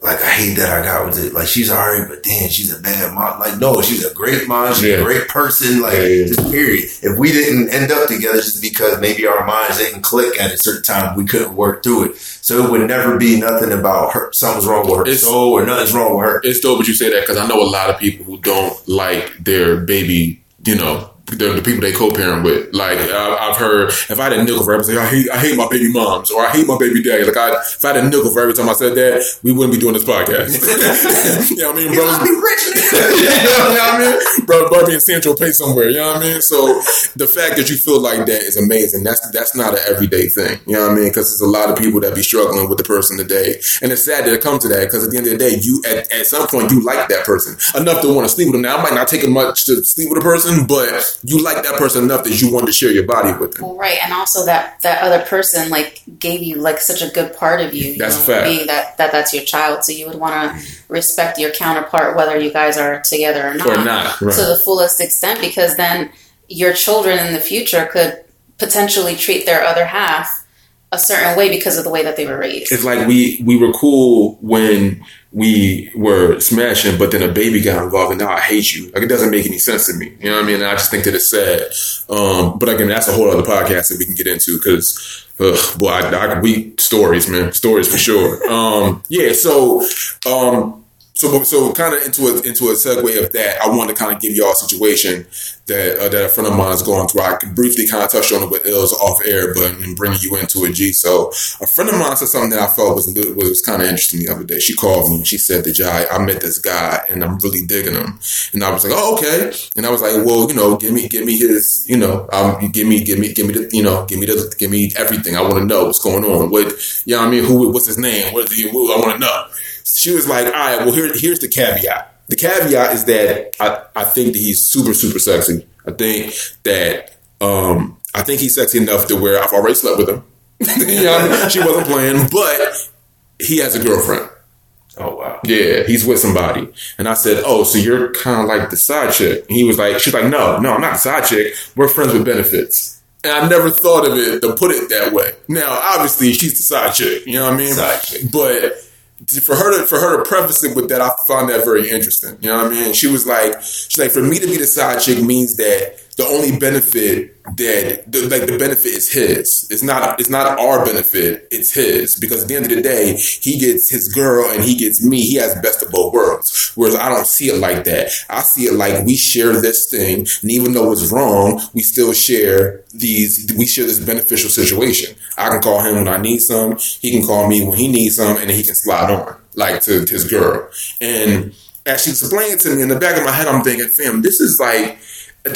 like I hate that I got with it. Like she's alright, but damn, she's a bad mom. Like no, she's a great mom. She's Yeah. a great person. Like Yeah, yeah. just period. If we didn't end up together just because maybe our minds didn't click at a certain time, we couldn't work through it. So it would never be nothing about her. Something's wrong with her It's- soul, or nothing's wrong with her. It's dope but you say that because I know a lot of people who don't like their baby. You know, the, the people they co-parent with. Like I, I've heard, if I had a nickel for every say I hate, I hate my baby moms or I hate my baby daddy. Like I, if I had a nickel for every time I said that, we wouldn't be doing this podcast. you know what I mean, bro? Be rich. you know what I mean? Bro, be in Central Pay somewhere. You know what I mean? So the fact that you feel like that is amazing. That's that's not an everyday thing. You know what I mean? Because there's a lot of people that be struggling with the person today, and it's sad that it comes to that. Because at the end of the day, you at, at some point you like that person enough to want to sleep with them. Now, I might not take it much to sleep with a person, but you like that person enough that you want to share your body with them. Well, right, and also that that other person like gave you like such a good part of you. you That's know, fact. Being that that that's your child, so you would want to respect your counterpart whether you guys are together or not, Or not, right. to the fullest extent, because then your children in the future could potentially treat their other half a certain way because of the way that they were raised. It's like we we were cool when we were smashing, but then a baby got involved, and now I hate you. Like it doesn't make any sense to me. You know what I mean? And I just think that it's sad. Um, but again, that's a whole other podcast that we can get into because, boy, I, I we stories, man, stories for sure. Um, yeah. So, um, so so kind of into a into a segue of that, I want to kind of give y'all a situation that uh, that a friend of mine is going through. I can briefly kind of touch on it with Ills off air, but I'm bringing you into it, G. So a friend of mine said something that I felt was little- was kind of interesting the other day. She called me and she said Jai, I met this guy and I'm really digging him, and I was like, oh okay, and I was like, well, you know, give me give me his, you know, um, give me give me give me the, you know, give me the give me everything. I want to know what's going on. What you know, what I mean, who, what's his name? What is he? Who, I want to know. She was like, all right, well, here, here's the caveat. The caveat is that I, I think that he's super, super sexy. I think that um, I think he's sexy enough to where I've already slept with him. you know I mean? She wasn't playing, but he has a girlfriend. Oh wow. Yeah, he's with somebody. And I said, Oh, so you're kind of like the side chick. And he was like, She's like, No, no, I'm not the side chick. We're friends with benefits. And I never thought of it to put it that way. Now, obviously, she's the side chick. You know what I mean? Side chick. But for her to for her to preface it with that, I found that very interesting. You know what I mean? She was like, she's like, for me to be the side chick means that the only benefit that the, like the benefit is his. It's not it's not our benefit. It's his because at the end of the day, he gets his girl and he gets me. He has best of both worlds. Whereas I don't see it like that. I see it like we share this thing, and even though it's wrong, we still share these. We share this beneficial situation. I can call him when I need some. He can call me when he needs some, and then he can slide on like to, to his girl. And as she explained to me in the back of my head, I'm thinking, fam, this is like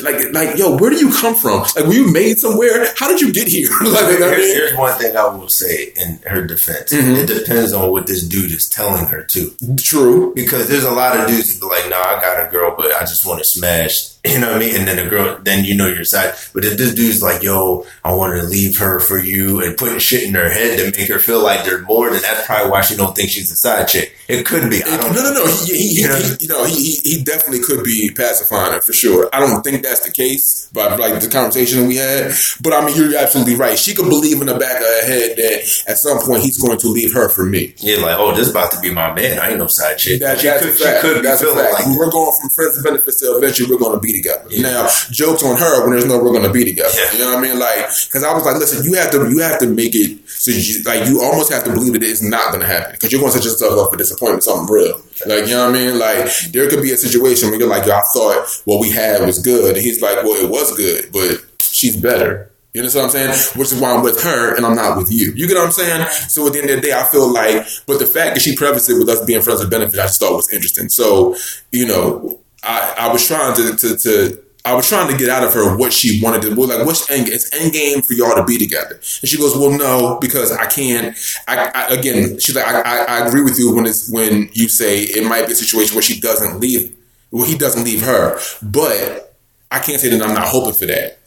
like like yo, where do you come from? Like were you made somewhere? How did you get here? like, Here's, here's one thing I will say in her defense. Mhm. It depends on what this dude is telling her too. true. Because there's a lot of dudes that be like, "Nah, I got a girl, but I just want to smash You know what I mean? And then the girl, then you know your side. But if this dude's like, yo, I want to leave her for you and putting shit in her head to make her feel like there's more, then that's probably why she don't think she's a side chick. It could be. I don't no, no, no. He, he, he, Yeah. he- you know, he, he, he definitely could be pacifying her for sure. I don't think that's the case, but like the conversation we had. But I mean, you're absolutely right. She could believe in the back of her head that at some point he's going to leave her for me. Yeah, like, oh, this is about to be my man. I ain't no side chick. That, she that's could, a she could be that's a feeling fact. like we're going from friends and benefits to eventually we're going to be together. Yeah. Now, jokes on her when there's no we're going to be together. Yeah. You know what I mean? Like, because I was like, listen, you have to you have to make it so you like you almost have to believe that it's not going to happen because you're going to set yourself up for disappointment, something real. Like, you know what I mean? Like, there could be a situation where you're like, yo, I thought what we had was good, and he's like, well, it was good, but she's better. You understand what I'm saying? Which is why I'm with her and I'm not with you. You get what I'm saying? So at the end of the day, I feel like, but the fact that she prefaced it with us being friends with benefits, I just thought was interesting. So, you know, I, I was trying to, to, to, I was trying to get out of her what she wanted to, well, like, what's end, it's end game for y'all to be together. And she goes, well, no, because I can't, I, I again, she's like, I, I, I agree with you when it's, when you say it might be a situation where she doesn't leave, well, he doesn't leave her, but I can't say that I'm not hoping for that.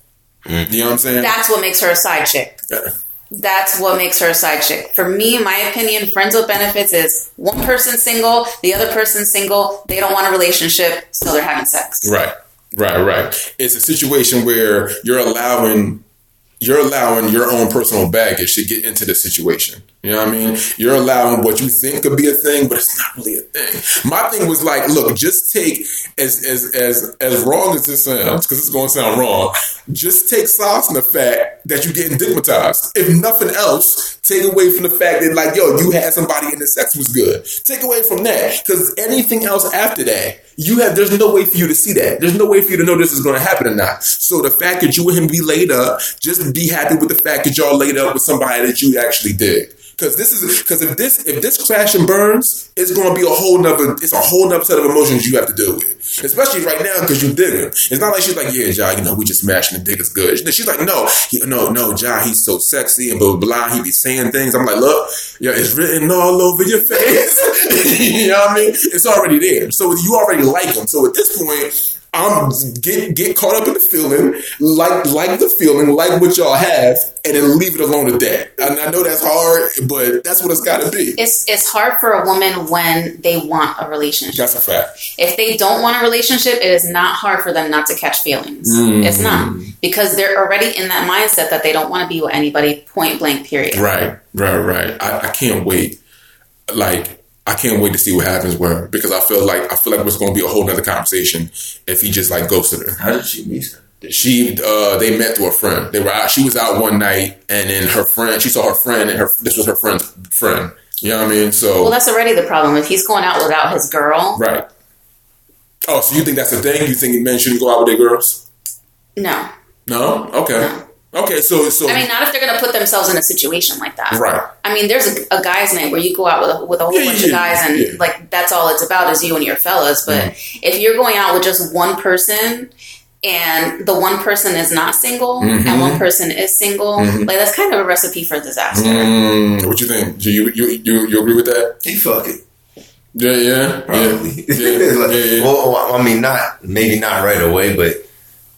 Mm-hmm. You know what I'm saying? That's what makes her a side chick. Yeah. That's what makes her a side chick. For me, my opinion, friends with benefits is one person single, the other person single. They don't want a relationship, so they're having sex. Right, right, right. It's a situation where you're allowing you're allowing your own personal baggage to get into the situation. You know what I mean? You're allowing what you think could be a thing, but it's not really a thing. My thing was like, look, just take as as as as wrong as this sounds, because it's going to sound wrong. Just take solace in the fact that you're getting stigmatized. If nothing else, take away from the fact that like, yo, you had somebody and the sex was good. Take away from that, because anything else after that, you have. There's no way for you to see that. There's no way for you to know this is going to happen or not. So the fact that you and him be laid up, just be happy with the fact that y'all laid up with somebody that you actually did. Because this is because if this if this crash and burns, it's going to be a whole nother it's a whole nother set of emotions you have to deal with. Especially right now because you dig him. It's not like she's like, yeah, Ja, you know, we just smashing the dick is good. She's like, no, he, no, no, Ja, he's so sexy and blah blah blah. He be saying things. I'm like, look, yeah, it's written all over your face. you know what I mean? It's already there. So you already like him. So at this point. I'm get get caught up in the feeling, like like the feeling, like what y'all have, and then leave it alone at that. And I know that's hard, but that's what it's got to be. It's it's hard for a woman when they want a relationship. That's a fact. If they don't want a relationship, it is not hard for them not to catch feelings. Mm-hmm. It's not because they're already in that mindset that they don't want to be with anybody. Point blank. Period. Right, right, right. I, I can't wait. Like I can't wait to see what happens with her because I feel like I feel like it's going to be a whole nother conversation if he just like ghosted her. How did she meet her? She uh they met through a friend. They were out. She was out one night, and then her friend. She saw her friend, and her this was her friend's friend. You know what I mean? So Well, that's already the problem. If he's going out without his girl, right. Oh, so you think that's the thing? You think men shouldn't go out with their girls? no. No. Okay. Okay. So so I mean, not if they're going to put themselves in a situation like that. right. I mean, there's a, a guys' night where you go out with a, with a whole Yeah, bunch yeah, of guys, and yeah. like that's all it's about is you and your fellas. But if you're going out with just one person, and the one person is not single, Mhm. and one person is single, Mhm. like that's kind of a recipe for disaster. Mm, what you think? Do you you you, you agree with that? He fuck it. Yeah. Yeah. Probably. Yeah. Yeah. Like, yeah, yeah. Well, I mean, not maybe not right away, but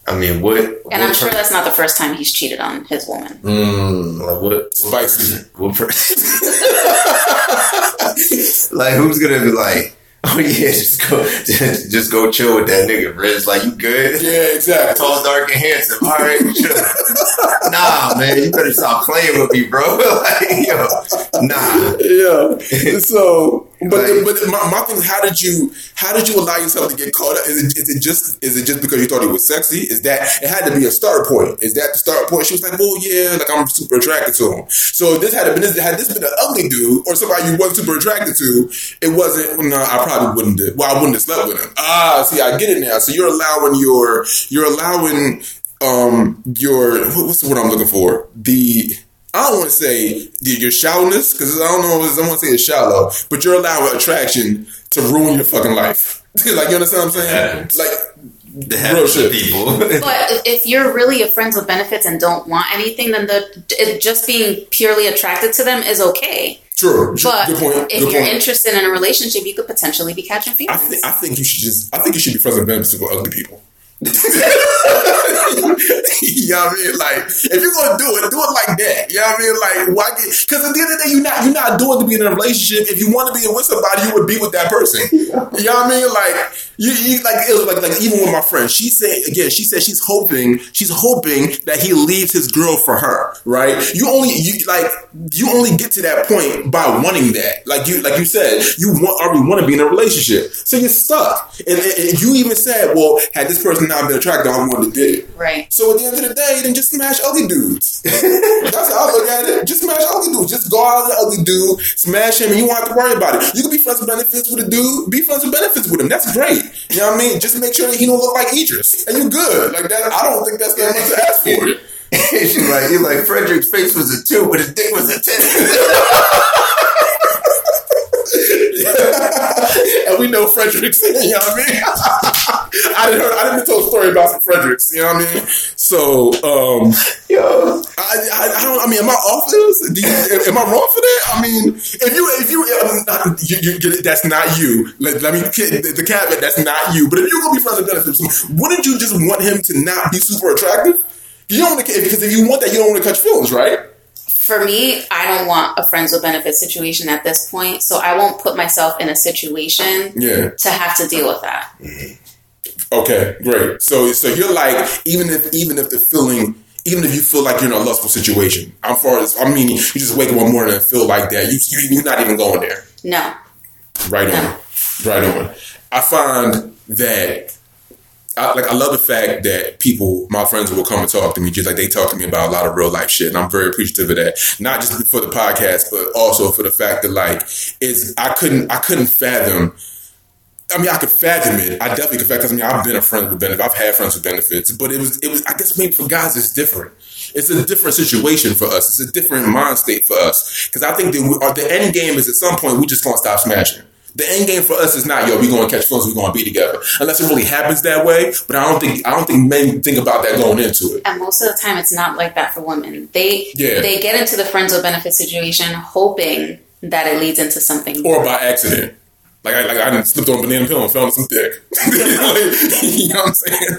I mean, what? And what I'm sure per- that's not the first time he's cheated on his woman. Mm. Like what? what Spicy. person- What person? like who's gonna be like? Oh yeah, just go, just, just go chill with that nigga, Riz. Like you good? Yeah. Exactly. Tall, dark, and handsome. All right, chill. nah, man, you better stop playing with me, bro. like, yo, nah. yeah. So, but Like- but my, my thing, is, how did you how did you allow yourself to get caught up? Is it, is it just is it just because you thought he was sexy? Is that it had to be a start point? Is that the start point? She was like, well, yeah, like I'm super attracted to him. So if this had been had this been an ugly dude or somebody you weren't super attracted to, it wasn't. Well, no, I probably wouldn't. Have, well, I wouldn't have slept with him. Ah, see, I get it now. So you're allowing your you're allowing um your what's the word I'm looking for the I don't want to say your shallowness because I don't know. I don't want to say it's shallow, but you're allowing attraction to ruin your fucking life. like you understand what I'm saying? Happens. Like The Real shit. people. But if you're really a friends with benefits and don't want anything, then the it, just being purely attracted to them is okay. true. true. But Good point. if Good you're point. interested in a relationship, you could potentially be catching I feelings. I think you should just I think you should be friends with benefits with ugly people. You know what I mean? Like, if you're gonna do it, do it like that. You know what I mean? Like, why get? Because at the end of the day, you're not you're not doing to be in a relationship. If you want to be with somebody, you would be with that person. You know what I mean? Like, you, you like it was like like even with my friend, she said again, she said she's hoping she's hoping that he leaves his girl for her. Right? You only you like you only get to that point by wanting that. Like you like you said, you want already want to be in a relationship, so you're stuck. And, and, and you even said, well, had this person not been attractive, I wouldn't have did. Right. So at the end of the day, then just smash ugly dudes. That's how I look at it. Just smash ugly dudes. Just go out with the ugly dude, smash him, and you won't have to worry about it. You can be friends with benefits with a dude, be friends with benefits with him. That's great. You know what I mean? Just make sure that he don't look like Idris. And you're good. Like that, I don't think that's that much to ask for. She's like, he's like Frederick's face was a two, but his dick was a ten. and we know Fredericks, you know what I mean? I didn't heard, I didn't tell a story about some Fredericks, you know what I mean? So, um, Yo, I, I, I don't. I mean, am I off this? Do you, am I wrong for that? I mean, if you, if you, um, you, you, you that's not you. Let, let me the, the caveat. That's not you. But if you're gonna be friends with benefits, wouldn't you just want him to not be super attractive? You don't want to, because if you want that, you don't want to catch feelings, right? For me, I don't want a friends with benefits situation at this point, so I won't put myself in a situation Yeah. to have to deal with that. Mm-hmm. Okay, great. So, so you're like, even if, even if the feeling, even if you feel like you're in a lustful situation, I'm far as, I mean, you just wake up one morning and feel like that. You, you, you're not even going there. No. Right on. Right on. I find that I, like I love the fact that people, my friends, will come and talk to me, just like they talk to me about a lot of real life shit, and I'm very appreciative of that. Not just for the podcast, but also for the fact that like it's I couldn't I couldn't fathom. I mean, I could fathom it. I definitely could fathom. I mean, I've been a friend with benefits. I've had friends with benefits, but it was it was. I guess maybe for guys, it's different. It's a different situation for us. It's a different mind state for us because I think that we, uh, the end game is at some point we just gonna stop smashing. The end game for us is not yo, we gonna catch films, we gonna be together. Unless it really happens that way. But I don't think I don't think men think about that going into it. And most of the time, it's not like that for women. They Yeah. they get into the friends with benefits situation hoping that it leads into something. Or by accident. Like I, like I slipped on a banana peel and fell on some dick. You know what I'm saying?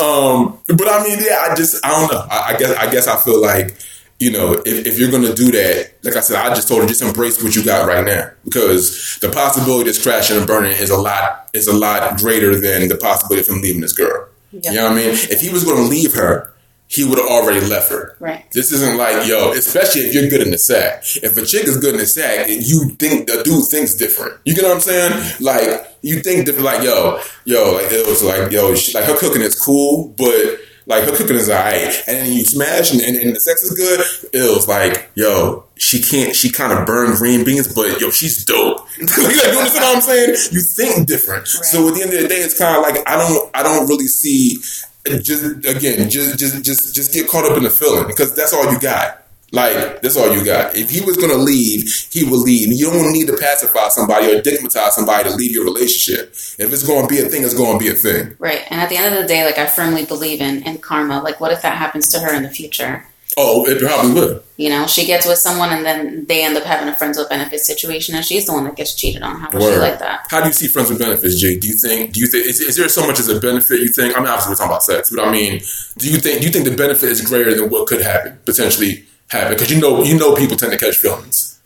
Um, but I mean, yeah, I just I don't know. I, I guess I guess I feel like you know if, if you're gonna do that, like I said, I just told her just embrace what you got right now because the possibility of this crashing and burning is a lot is a lot greater than the possibility of him leaving this girl. Yeah. You know what I mean? If he was gonna leave her, he would have already left her. Right. This isn't like, yo, especially if you're good in the sack. If a chick is good in the sack, you think the dude thinks different. You get what I'm saying? Like, you think different, like, yo, yo, like, it was like, yo, she, like, her cooking is cool, but, like, her cooking is alright. And then you smash and, and, and the sex is good, it was like, yo, she can't, she kind of burned green beans, but, yo, she's dope. you understand what I'm saying? You think different. So at the end of the day, it's kind of like, I don't, I don't really see just again, just just just just get caught up in the feeling because that's all you got. Like that's all you got. If he was gonna leave, he will leave. You don't need to pacify somebody or digmatize somebody to leave your relationship. If it's gonna be a thing, it's gonna be a thing. Right. And at the end of the day, like I firmly believe in in karma. Like what if that happens to her in the future? Oh, it probably would. You know, she gets with someone and then they end up having a friends with benefits situation and she's the one that gets cheated on. How would she like that? How do you see friends with benefits, Jay? Do you think? Do you think? Is, is there so much as a benefit? You think? I mean, obviously we're talking about sex, but I mean, do you think? Do you think the benefit is greater than what could happen potentially happen? Because you know, you know, people tend to catch feelings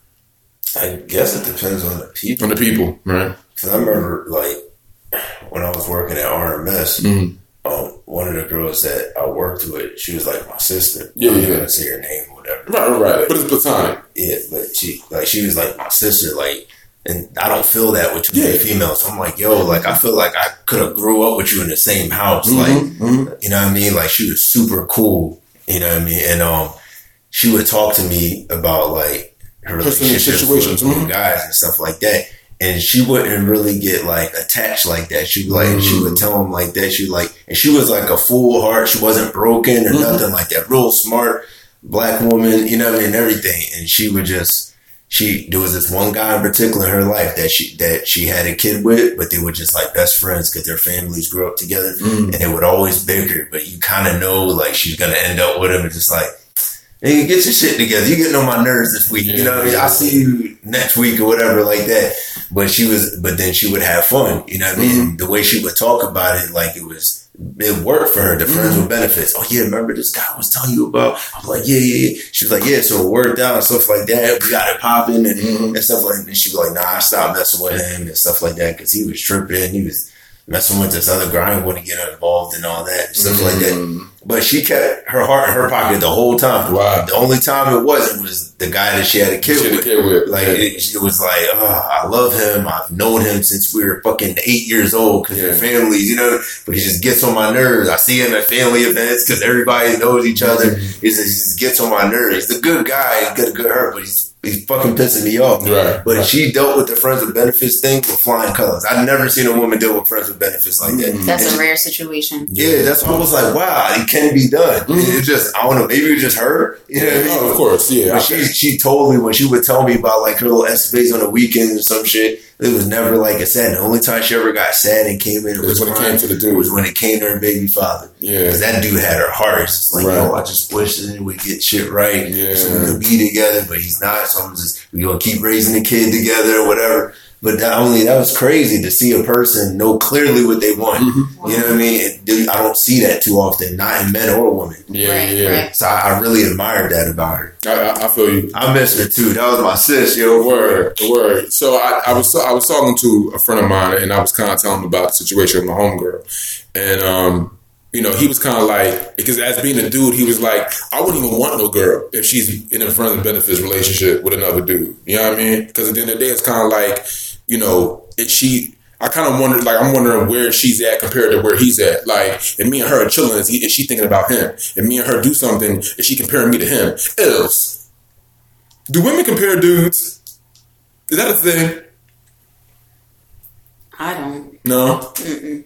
I guess it depends on the people. on the people, right? Because I remember, like, when I was working at RMS, Mhm. um, one of the girls that I worked with, she was like my sister. Yeah, I'm yeah. gonna say her name or whatever. Right, right, right. But it's platonic. Yeah, but she like she was like my sister, like and I don't feel that with too many Yeah. females. So I'm like, yo, like I feel like I could have grew up with you in the same house. Like Mhm. you know what I mean? Like she was super cool. You know what I mean? And um she would talk to me about like her Personal relationships situations, with, mhm. with guys and stuff like that. And she wouldn't really get like attached like that. She like she would tell him like that. She like and she was like a full heart. She wasn't broken or Mhm. nothing like that. Real smart black woman, you know what I mean, and everything. And she would just she there was this one guy in particular in her life that she that she had a kid with, but they were just like best friends because their families grew up together, Mm. and they would always bicker. But you kind of know like she's gonna end up with him, and just like. Hey, get your shit together. You're getting on my nerves this week. You know what I see you next week or whatever like that. But she was, but then she would have fun. You know what I mean? Mm-hmm. The way she would talk about it, like it was it worked for her. The friends with benefits. Oh yeah, remember this guy I was telling you about? I'm like, yeah, yeah, yeah. She was like, yeah. So it worked out and stuff like that. We got it popping and, Mhm. and stuff like. that. And she was like, nah, I stopped messing with him and stuff like that because he was tripping. He was messing with this other girl. I didn't want to get involved and all that stuff like that. Mm. But she kept her heart in her pocket the whole time. Wow. The only time it wasn't was the guy that she had a kid She had a with. kid with, Like yeah. it, it was like, oh, I love him. I've known him since we were fucking eight years old because Yeah. we're families, you know. But he just gets on my nerves. I see him at family events because everybody knows each other. Mm-hmm. He just, he just gets on my nerves. He's a good guy. He's got a good heart, but he's he's fucking pissing me off. Right. But right. she dealt with the friends with benefits thing with flying colors. I've never seen a woman deal with friends with benefits like that. Mhm. That's And a rare situation. yeah, that's why I was like, wow, it can be done. Mhm. It just, I don't know, maybe it was just her. You know what I mean? Oh, of course, yeah. But she, she told me when she would tell me about like her little escapades on the weekends or some shit, it was never like a sad. The only time she ever got sad and came in was when it came to the dude. was when it came to her baby father. Yeah. Because that dude had her heart. It's like, Right. yo, I just wish that we get shit right. Yeah. So we could be together, but he's not. So I'm just, we gonna keep raising the kid together or whatever. But not only that was crazy to see a person know clearly what they want. Mhm. You know what I mean? It- I don't see that too often, not in men or women. Yeah, Right, yeah. right. So I, I really admired that about her. I, I, I feel you. I miss her too. That was my sis, yo. Word, word. So I, I was I was talking to a friend of mine, and I was kind of telling him about the situation with my homegirl, and um, you know, he was kind of like because as being a dude, he was like, I wouldn't even want no girl if she's in a friends and benefits relationship with another dude. You know what I mean? Because at the end of the day, it's kind of like, you know, she. I kind of wondered, like, I'm wondering where she's at compared to where he's at. Like, if me and her are chilling, is, he, is she thinking about him? If me and her do something, is she comparing me to him? Else, do women compare dudes? Is that a thing? I don't. No. Mm-mm.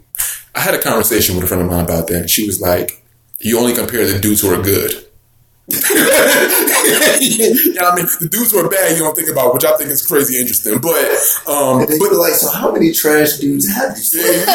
I had a conversation with a friend of mine about that. And she was like, "You only compare the dudes who are good." You know what I mean? The dudes who are bad, you don't think about, which I think is crazy interesting. But, um, but like, so how many trash dudes have you seen?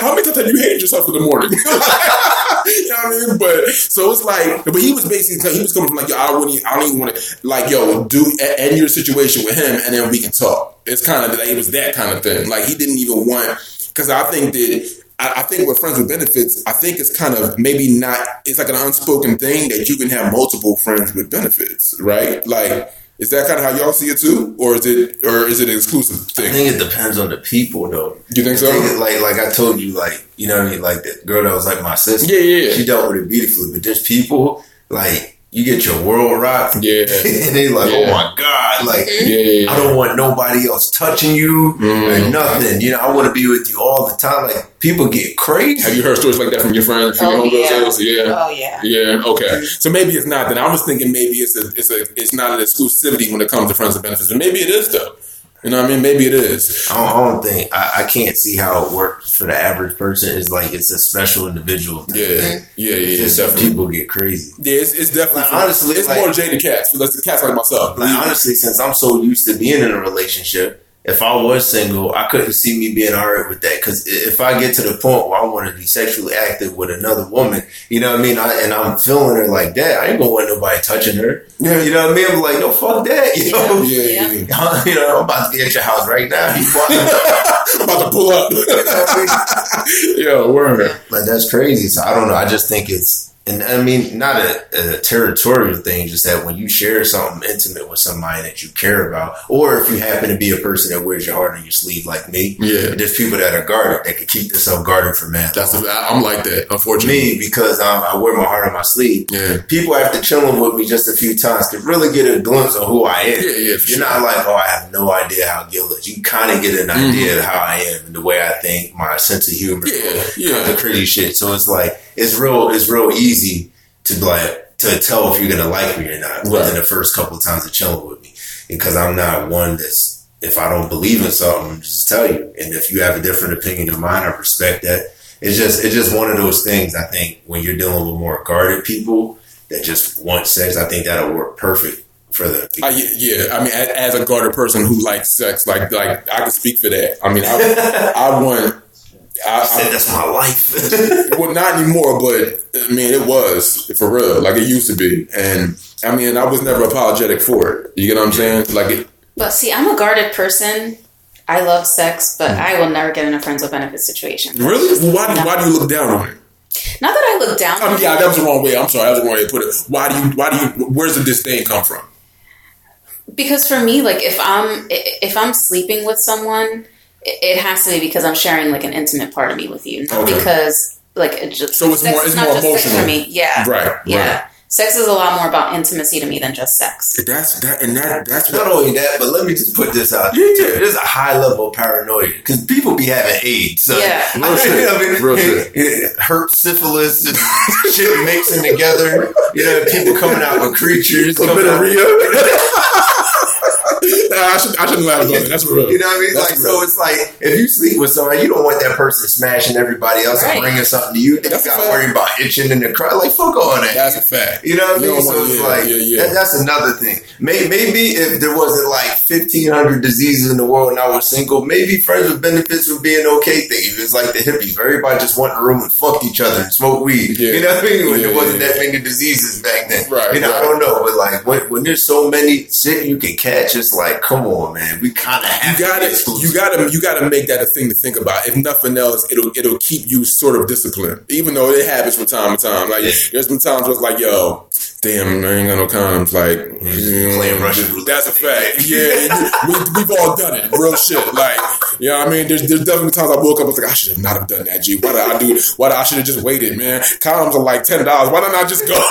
How many times have you hated yourself in the morning? you know what I mean? But so it's like, but he was basically he was coming from like, yo, I wouldn't, I don't even want to, like, yo, do end your situation with him, and then we can talk. It's kind of like it was that kind of thing. Like he didn't even want because I think that. I I think with friends with benefits, I think it's kind of maybe not. It's like an unspoken thing that you can have multiple friends with benefits, right? Like, is that kind of how y'all see it too, or is it, or is it an exclusive thing? I think it depends on the people, though. You think so? think like, like I told you, like you know what I mean. Like the girl that was like my sister, Yeah, yeah, yeah. she dealt with it beautifully. But there's people like you get your world rocked, Yeah. and they like, Yeah. oh my god, like Yeah, yeah, yeah. I don't want nobody else touching you Mm. or nothing. You know, I want to be with you all the time. Like people get crazy. Have you heard stories like that from your friends? From Oh, your yeah. homegirls? Yeah. Oh yeah. Yeah. Okay. So maybe it's not. Then I was thinking maybe it's a, it's a, it's not an exclusivity when it comes to friends and benefits, but maybe it is though. You know what I mean? Maybe it is. I don't, I don't think I, I can't see how it works for the average person. It's like it's a special individual. Thing. Yeah. Yeah. Yeah. Just definitely. people get crazy. Yeah. It's, it's definitely. Like, honestly, it's like- more jaded cats. But that's the cats like myself. Like honestly, since I'm so used to being in a relationship, if I was single, I couldn't see me being alright with that. Because if I get to the point where I want to be sexually active with another woman, you know what I mean, I, and I'm feeling her like that, I ain't gonna want nobody touching her. Yeah. You know what I mean? I'm like, no, fuck that. You know, Yeah. Yeah. yeah. you know, I'm about to be at your house right now. I'm about to pull up. Yo, word. Like that's crazy. So I don't know. I just think it's, and I mean, not a, a territorial thing. Just that when you share something intimate with somebody that you care about, or if you happen to be a person that wears your heart on your sleeve, like me, Yeah. there's people that are guarded that can keep themselves guarded for man. That's. A, I'm like that. Unfortunately. me because um, I wear my heart on my sleeve. Yeah. People after chilling with me just a few times can really get a glimpse of who I am. Yeah. Yeah. You're sure. not like, oh, I have no idea how Gil is. You kind of get an Mm-hmm. idea of how I am and the way I think, my sense of humor, Yeah, yeah. the crazy shit. So it's like it's real, it's real easy to like to tell if you're gonna like me or not Right. within the first couple of times of chilling with me, because I'm not one that's if I don't believe in something, I'm just tell you. And if you have a different opinion of mine, I respect that. It's just it's just one of those things. I think when you're dealing with more guarded people that just want sex, I think that'll work perfect for them. I, yeah, I mean, as, as a guarded person who likes sex, like, like I can speak for that. I mean, I, I want, I, said I, that's my life. well, not anymore, but I mean, it was for real, like it used to be, and I mean, I was never apologetic for it. You get what I'm saying? Like, it, But see, I'm a guarded person. I love sex, but Mm. I will never get in a friends with benefits situation. That's Really? Well, why, do, why do you look down on it? Not that I look down. I mean, yeah, it. that was the wrong way. I'm sorry, that was the wrong way to put it. Why do you? Why do you? Where's the disdain come from? because for me, like if I'm if I'm sleeping with someone, it it has to be because I'm sharing like an intimate part of me with you, not Okay. because like it just. So it's sex more- is it's not more just sex emotional. for me. Yeah, Right. yeah. Right. Sex is a lot more about intimacy to me than just sex. That's that, and that that's Not only that, but let me just put this out there. too. There's a high level of paranoia because people be having AIDS. So, Yeah. Real shit. I mean, Real shit. it- it- Herp, syphilis, and shit mixing together. You know, people coming out with creatures. coming out- nah, I should I shouldn't laugh about it. That's real. You know what I mean? That's like, real. so it's like if you sleep with somebody, you don't want that person smashing everybody else Right. and bringing something to you. Then That's you a got to fact. worry about itching in the crowd. Like, fuck all that. That's a fact. You know what I mean? don't So it's yeah, like yeah, yeah. That, that's another thing. Maybe, maybe if there wasn't like fifteen hundred diseases in the world and I was single, maybe friends with benefits would be an okay thing. If it's like the hippies, where everybody just went in a room and fucked each other and smoked weed. Yeah. You know what I mean? When Yeah, there wasn't yeah, that many diseases back then. Right, You know, I don't know, but like when, when there's so many shit you can catch, it's like, come on, man. We kind of You have got to you got to you got to make that a thing to think about. If nothing else, it'll it'll keep you sort of disciplined, even though it happens from time to time. Like Yeah. there's been times where it's like, yo, damn, I ain't got no condoms. Like you Playing Russian roulette. That's a fact. Yeah, we, we've all done it. Real shit. Like you know, what I mean, there's there's definitely times I woke up. I was like, I should have not have done that. G, why did I do? Why did I should have just waited, man? Condoms are like ten dollars. Why didn't I just go?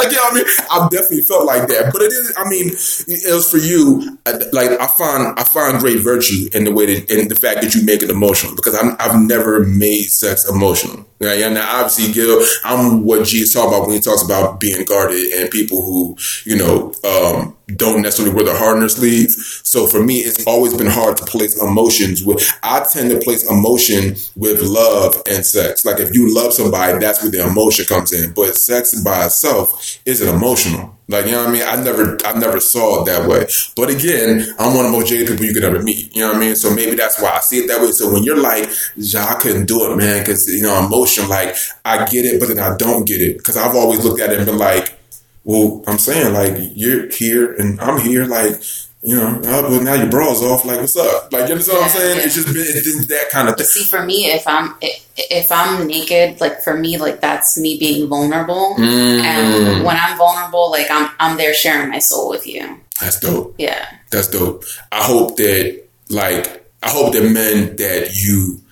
like, you know what I mean? I've definitely felt like that. But it is. I mean, it was for you. Like I find I find great virtue in the way that in the fact that you make it emotional because I'm, I've never made sex emotional. Right? And now obviously, Gil, I'm what is talking about when he talks about being guarded and people who you know um, don't necessarily wear their heart on their sleeve. So for me, it's always been hard to place emotions with. I tend to place emotion with love and sex. Like if you love somebody, that's where the emotion comes in. But sex by itself isn't emotional. Like you know what I mean? I never, I never saw it that way. But again, I'm one of the most jaded people you could ever meet. You know what I mean? So maybe that's why I see it that way. So when you're like, "Ja, I couldn't do it, man, because you know emotion. Like I get it, but then I don't get it because I've always looked at it and been like, well, I'm saying like you're here and I'm here, like you know, oh, well now your bra's off, like what's up? Like you understand what I'm saying? It's just been it's that kind of thing. See, for me, if I'm if I'm naked, like for me, like that's me being vulnerable. Mm. And when I'm vulnerable, like I'm I'm there sharing my soul with you. That's dope. Yeah. That's dope. I hope that like I hope that men that you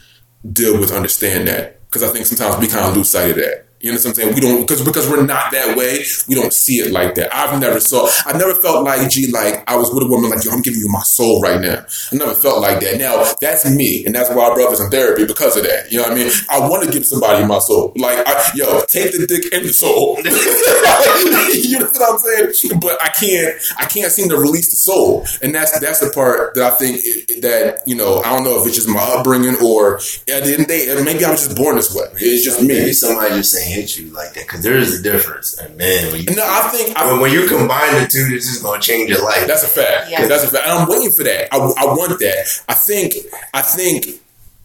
deal with understand that because I think sometimes we kind of lose sight of that. You know what I'm saying? We don't because because we're not that way. We don't see it like that. I've never saw. I never felt like G like I was with a woman like yo. I'm giving you my soul right now. I never felt like that. Now that's me, and that's why our brothers in therapy because of that. You know what I mean? I want to give somebody my soul. Like I, yo, take the dick and the soul. you know what I'm saying? But I can't. I can't seem to release the soul, and that's that's the part that I think it, that you know. I don't know if it's just my upbringing or at the end of the day, maybe I was just born this way. It's just me. Maybe somebody just ain't hit you like that because there is a difference. And man, when you, No, I think I, when, when you combine the two, this is gonna change your life. That's a fact. Yeah. That's a fact. And I'm waiting for that. I, I want that. I think. I think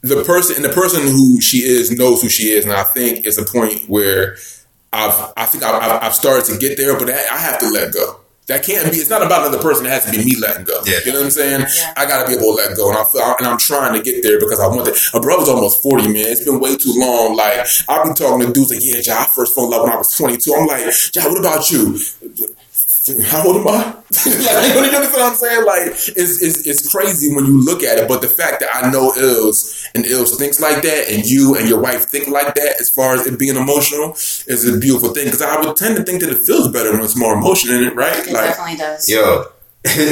the person and the person who she is knows who she is, and I think it's a point where I've. I think I've, I've- I've started to get there, but I I have to let go. That can't be. It's not about another person. It has to be me letting go. Yeah. You know what I'm saying? Yeah. I got to be able to let go, and I feel, and I'm trying to get there because I want it. A brother's almost 40, man. It's been way too long. Like I've been talking to dudes like, yeah, Ja, I first fell in love when I was 22. I'm like, Ja, what about you? How old am I? like, you understand what I'm saying? Like, it's, it's it's crazy when you look at it, but the fact that I know Ills and Ills thinks like that, and you and your wife think like that, as far as it being emotional, is a beautiful thing. Because I would tend to think that it feels better when it's more emotion in it, right? It Like, definitely does. Yo, this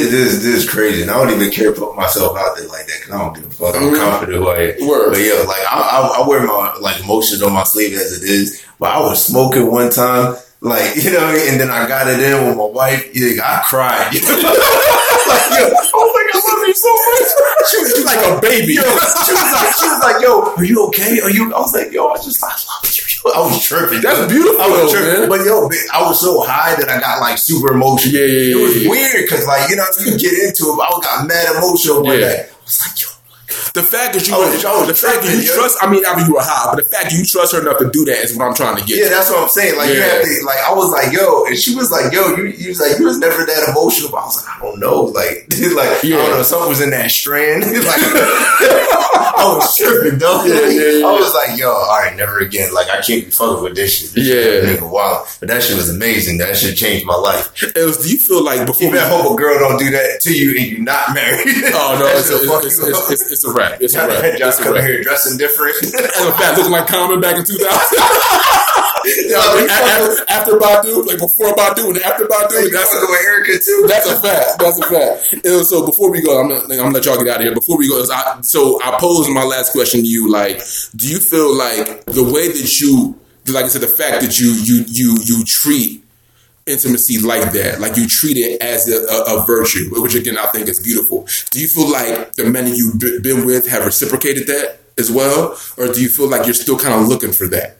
this is crazy, and I don't even care to put myself out there like that because I don't give a fuck. I'm Mhm. confident who I am. Word. But yo, like I, I, I wear my like emotions on my sleeve as it is. But I was smoking one time, like you know, what I mean? and then I got it in with my wife. I cried. You know? like, yo, I was like, I love you so much. She was like a baby. Yo, she was like, she was like, yo, are you okay? Are you? I was like, yo, I just, I love you. I was tripping. That's yo. beautiful, I was though, tripping. man. But yo, man, I was so high that I got like super emotional. Yeah, yeah, yeah It was yeah, weird because like you know you get into it. But I got mad emotional one Yeah. day. I was like, yo. The fact that you, I was- I the fact that you yo. trust. I mean, I mean, you were high, but the fact that you trust her enough to do that is what I'm trying to get. Yeah, that's what I'm saying. Like you Yeah. have to like I was like, yo, and she was like, yo, you, you was like, you was never that emotional. But I was like, I don't know. Like, like I Yeah. don't know, something was in that strand. like I was tripping, though. Yeah, yeah, yeah. I was like, yo, all right, never again. Like I can't be fucking with this shit. This Yeah. shit nigga wild. But that shit was amazing. That shit changed my life. It was, do you feel like before You better hope a girl don't do that to you and you're not married. Oh no, it's, it's, it's, it's, it's a wrap. It's a wrap. a come wrap. here dressing different. As a fact, looking like Common back in 2000. Yeah, like, after, after Badu, like before Badu and after Badu, you that's with Erykah too. That's a fact. That's a fact. And so before we go, I'm gonna, I'm gonna let y'all get out of here. Before we go, I, so I pose my last question to you. Like, do you feel like the way that you, like I said, the fact that you you you you treat intimacy like that, like you treat it as a, a, a virtue, which again I think is beautiful. Do you feel like the men that you've been with have reciprocated that as well, or do you feel like you're still kind of looking for that,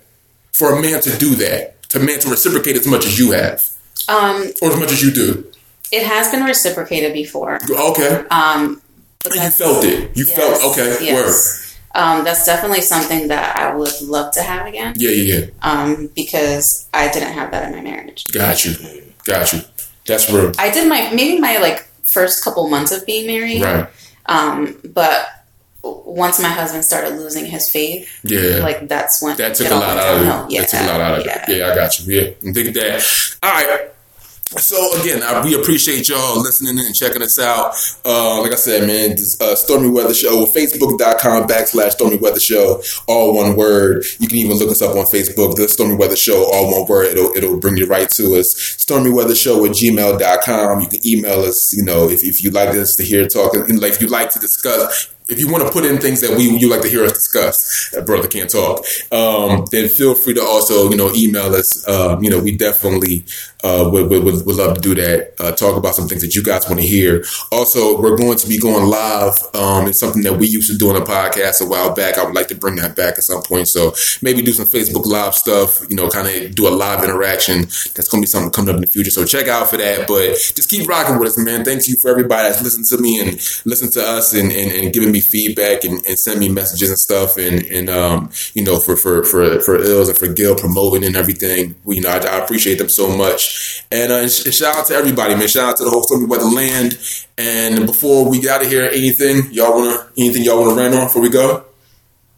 for a man to do that, to man to reciprocate as much as you have, Um, or as much as you do? it has been reciprocated before. Okay. Um, You felt it. You yes, felt okay. yes. Um, that's definitely something that I would love to have again. Yeah, yeah, yeah. Um, because I didn't have that in my marriage. Got you. Got you. That's real. I did my maybe my like first couple months of being married. Right. Um, but once my husband started losing his faith, Yeah. like that's when that took a lot out of it. That took a lot out of yeah. it. Yeah, I got you. Yeah. I think that. All right. So again, I, we appreciate y'all listening and checking us out. Uh, like I said, man, this uh, Stormy Weather Show, Facebook.com backslash Stormy Weather Show, all one word. You can even look us up on Facebook, the Stormy Weather Show, all one word. It'll it'll bring you right to us. Stormy Weather Show at gmail.com. You can email us, you know, if, if you like us to hear talking, like if you like to discuss if you want to put in things that we you like to hear us discuss, brother can't talk, um, then feel free to also you know email us. Um, you know, we definitely uh, would, would, would love to do that. Uh, talk about some things that you guys want to hear. Also, we're going to be going live. Um, it's something that we used to do on a podcast a while back. I would like to bring that back at some point. So maybe do some Facebook Live stuff. You know, kind of do a live interaction. That's going to be something coming up in the future. So check out for that. But just keep rocking with us, man. Thank you for everybody that's listened to me and listened to us and, and, and giving me feedback and, and send me messages and stuff and and um you know for for for for Ills and for Gil promoting and everything you know I, I appreciate them so much and uh, sh- shout out to everybody man shout out to the whole Stormy Weather Land and before we get out of here anything y'all wanna anything y'all wanna rant on before we go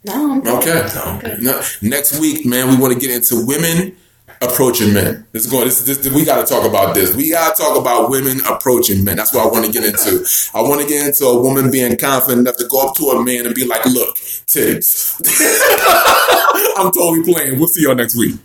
No, I'm okay I'm no, next week man we want to get into women approaching men. This is going. This, this, we got to talk about this. We got to talk about women approaching men. That's what I want to get into. I want to get into a woman being confident enough to go up to a man and be like, "Look, titties." I'm totally playing. We'll see y'all next week.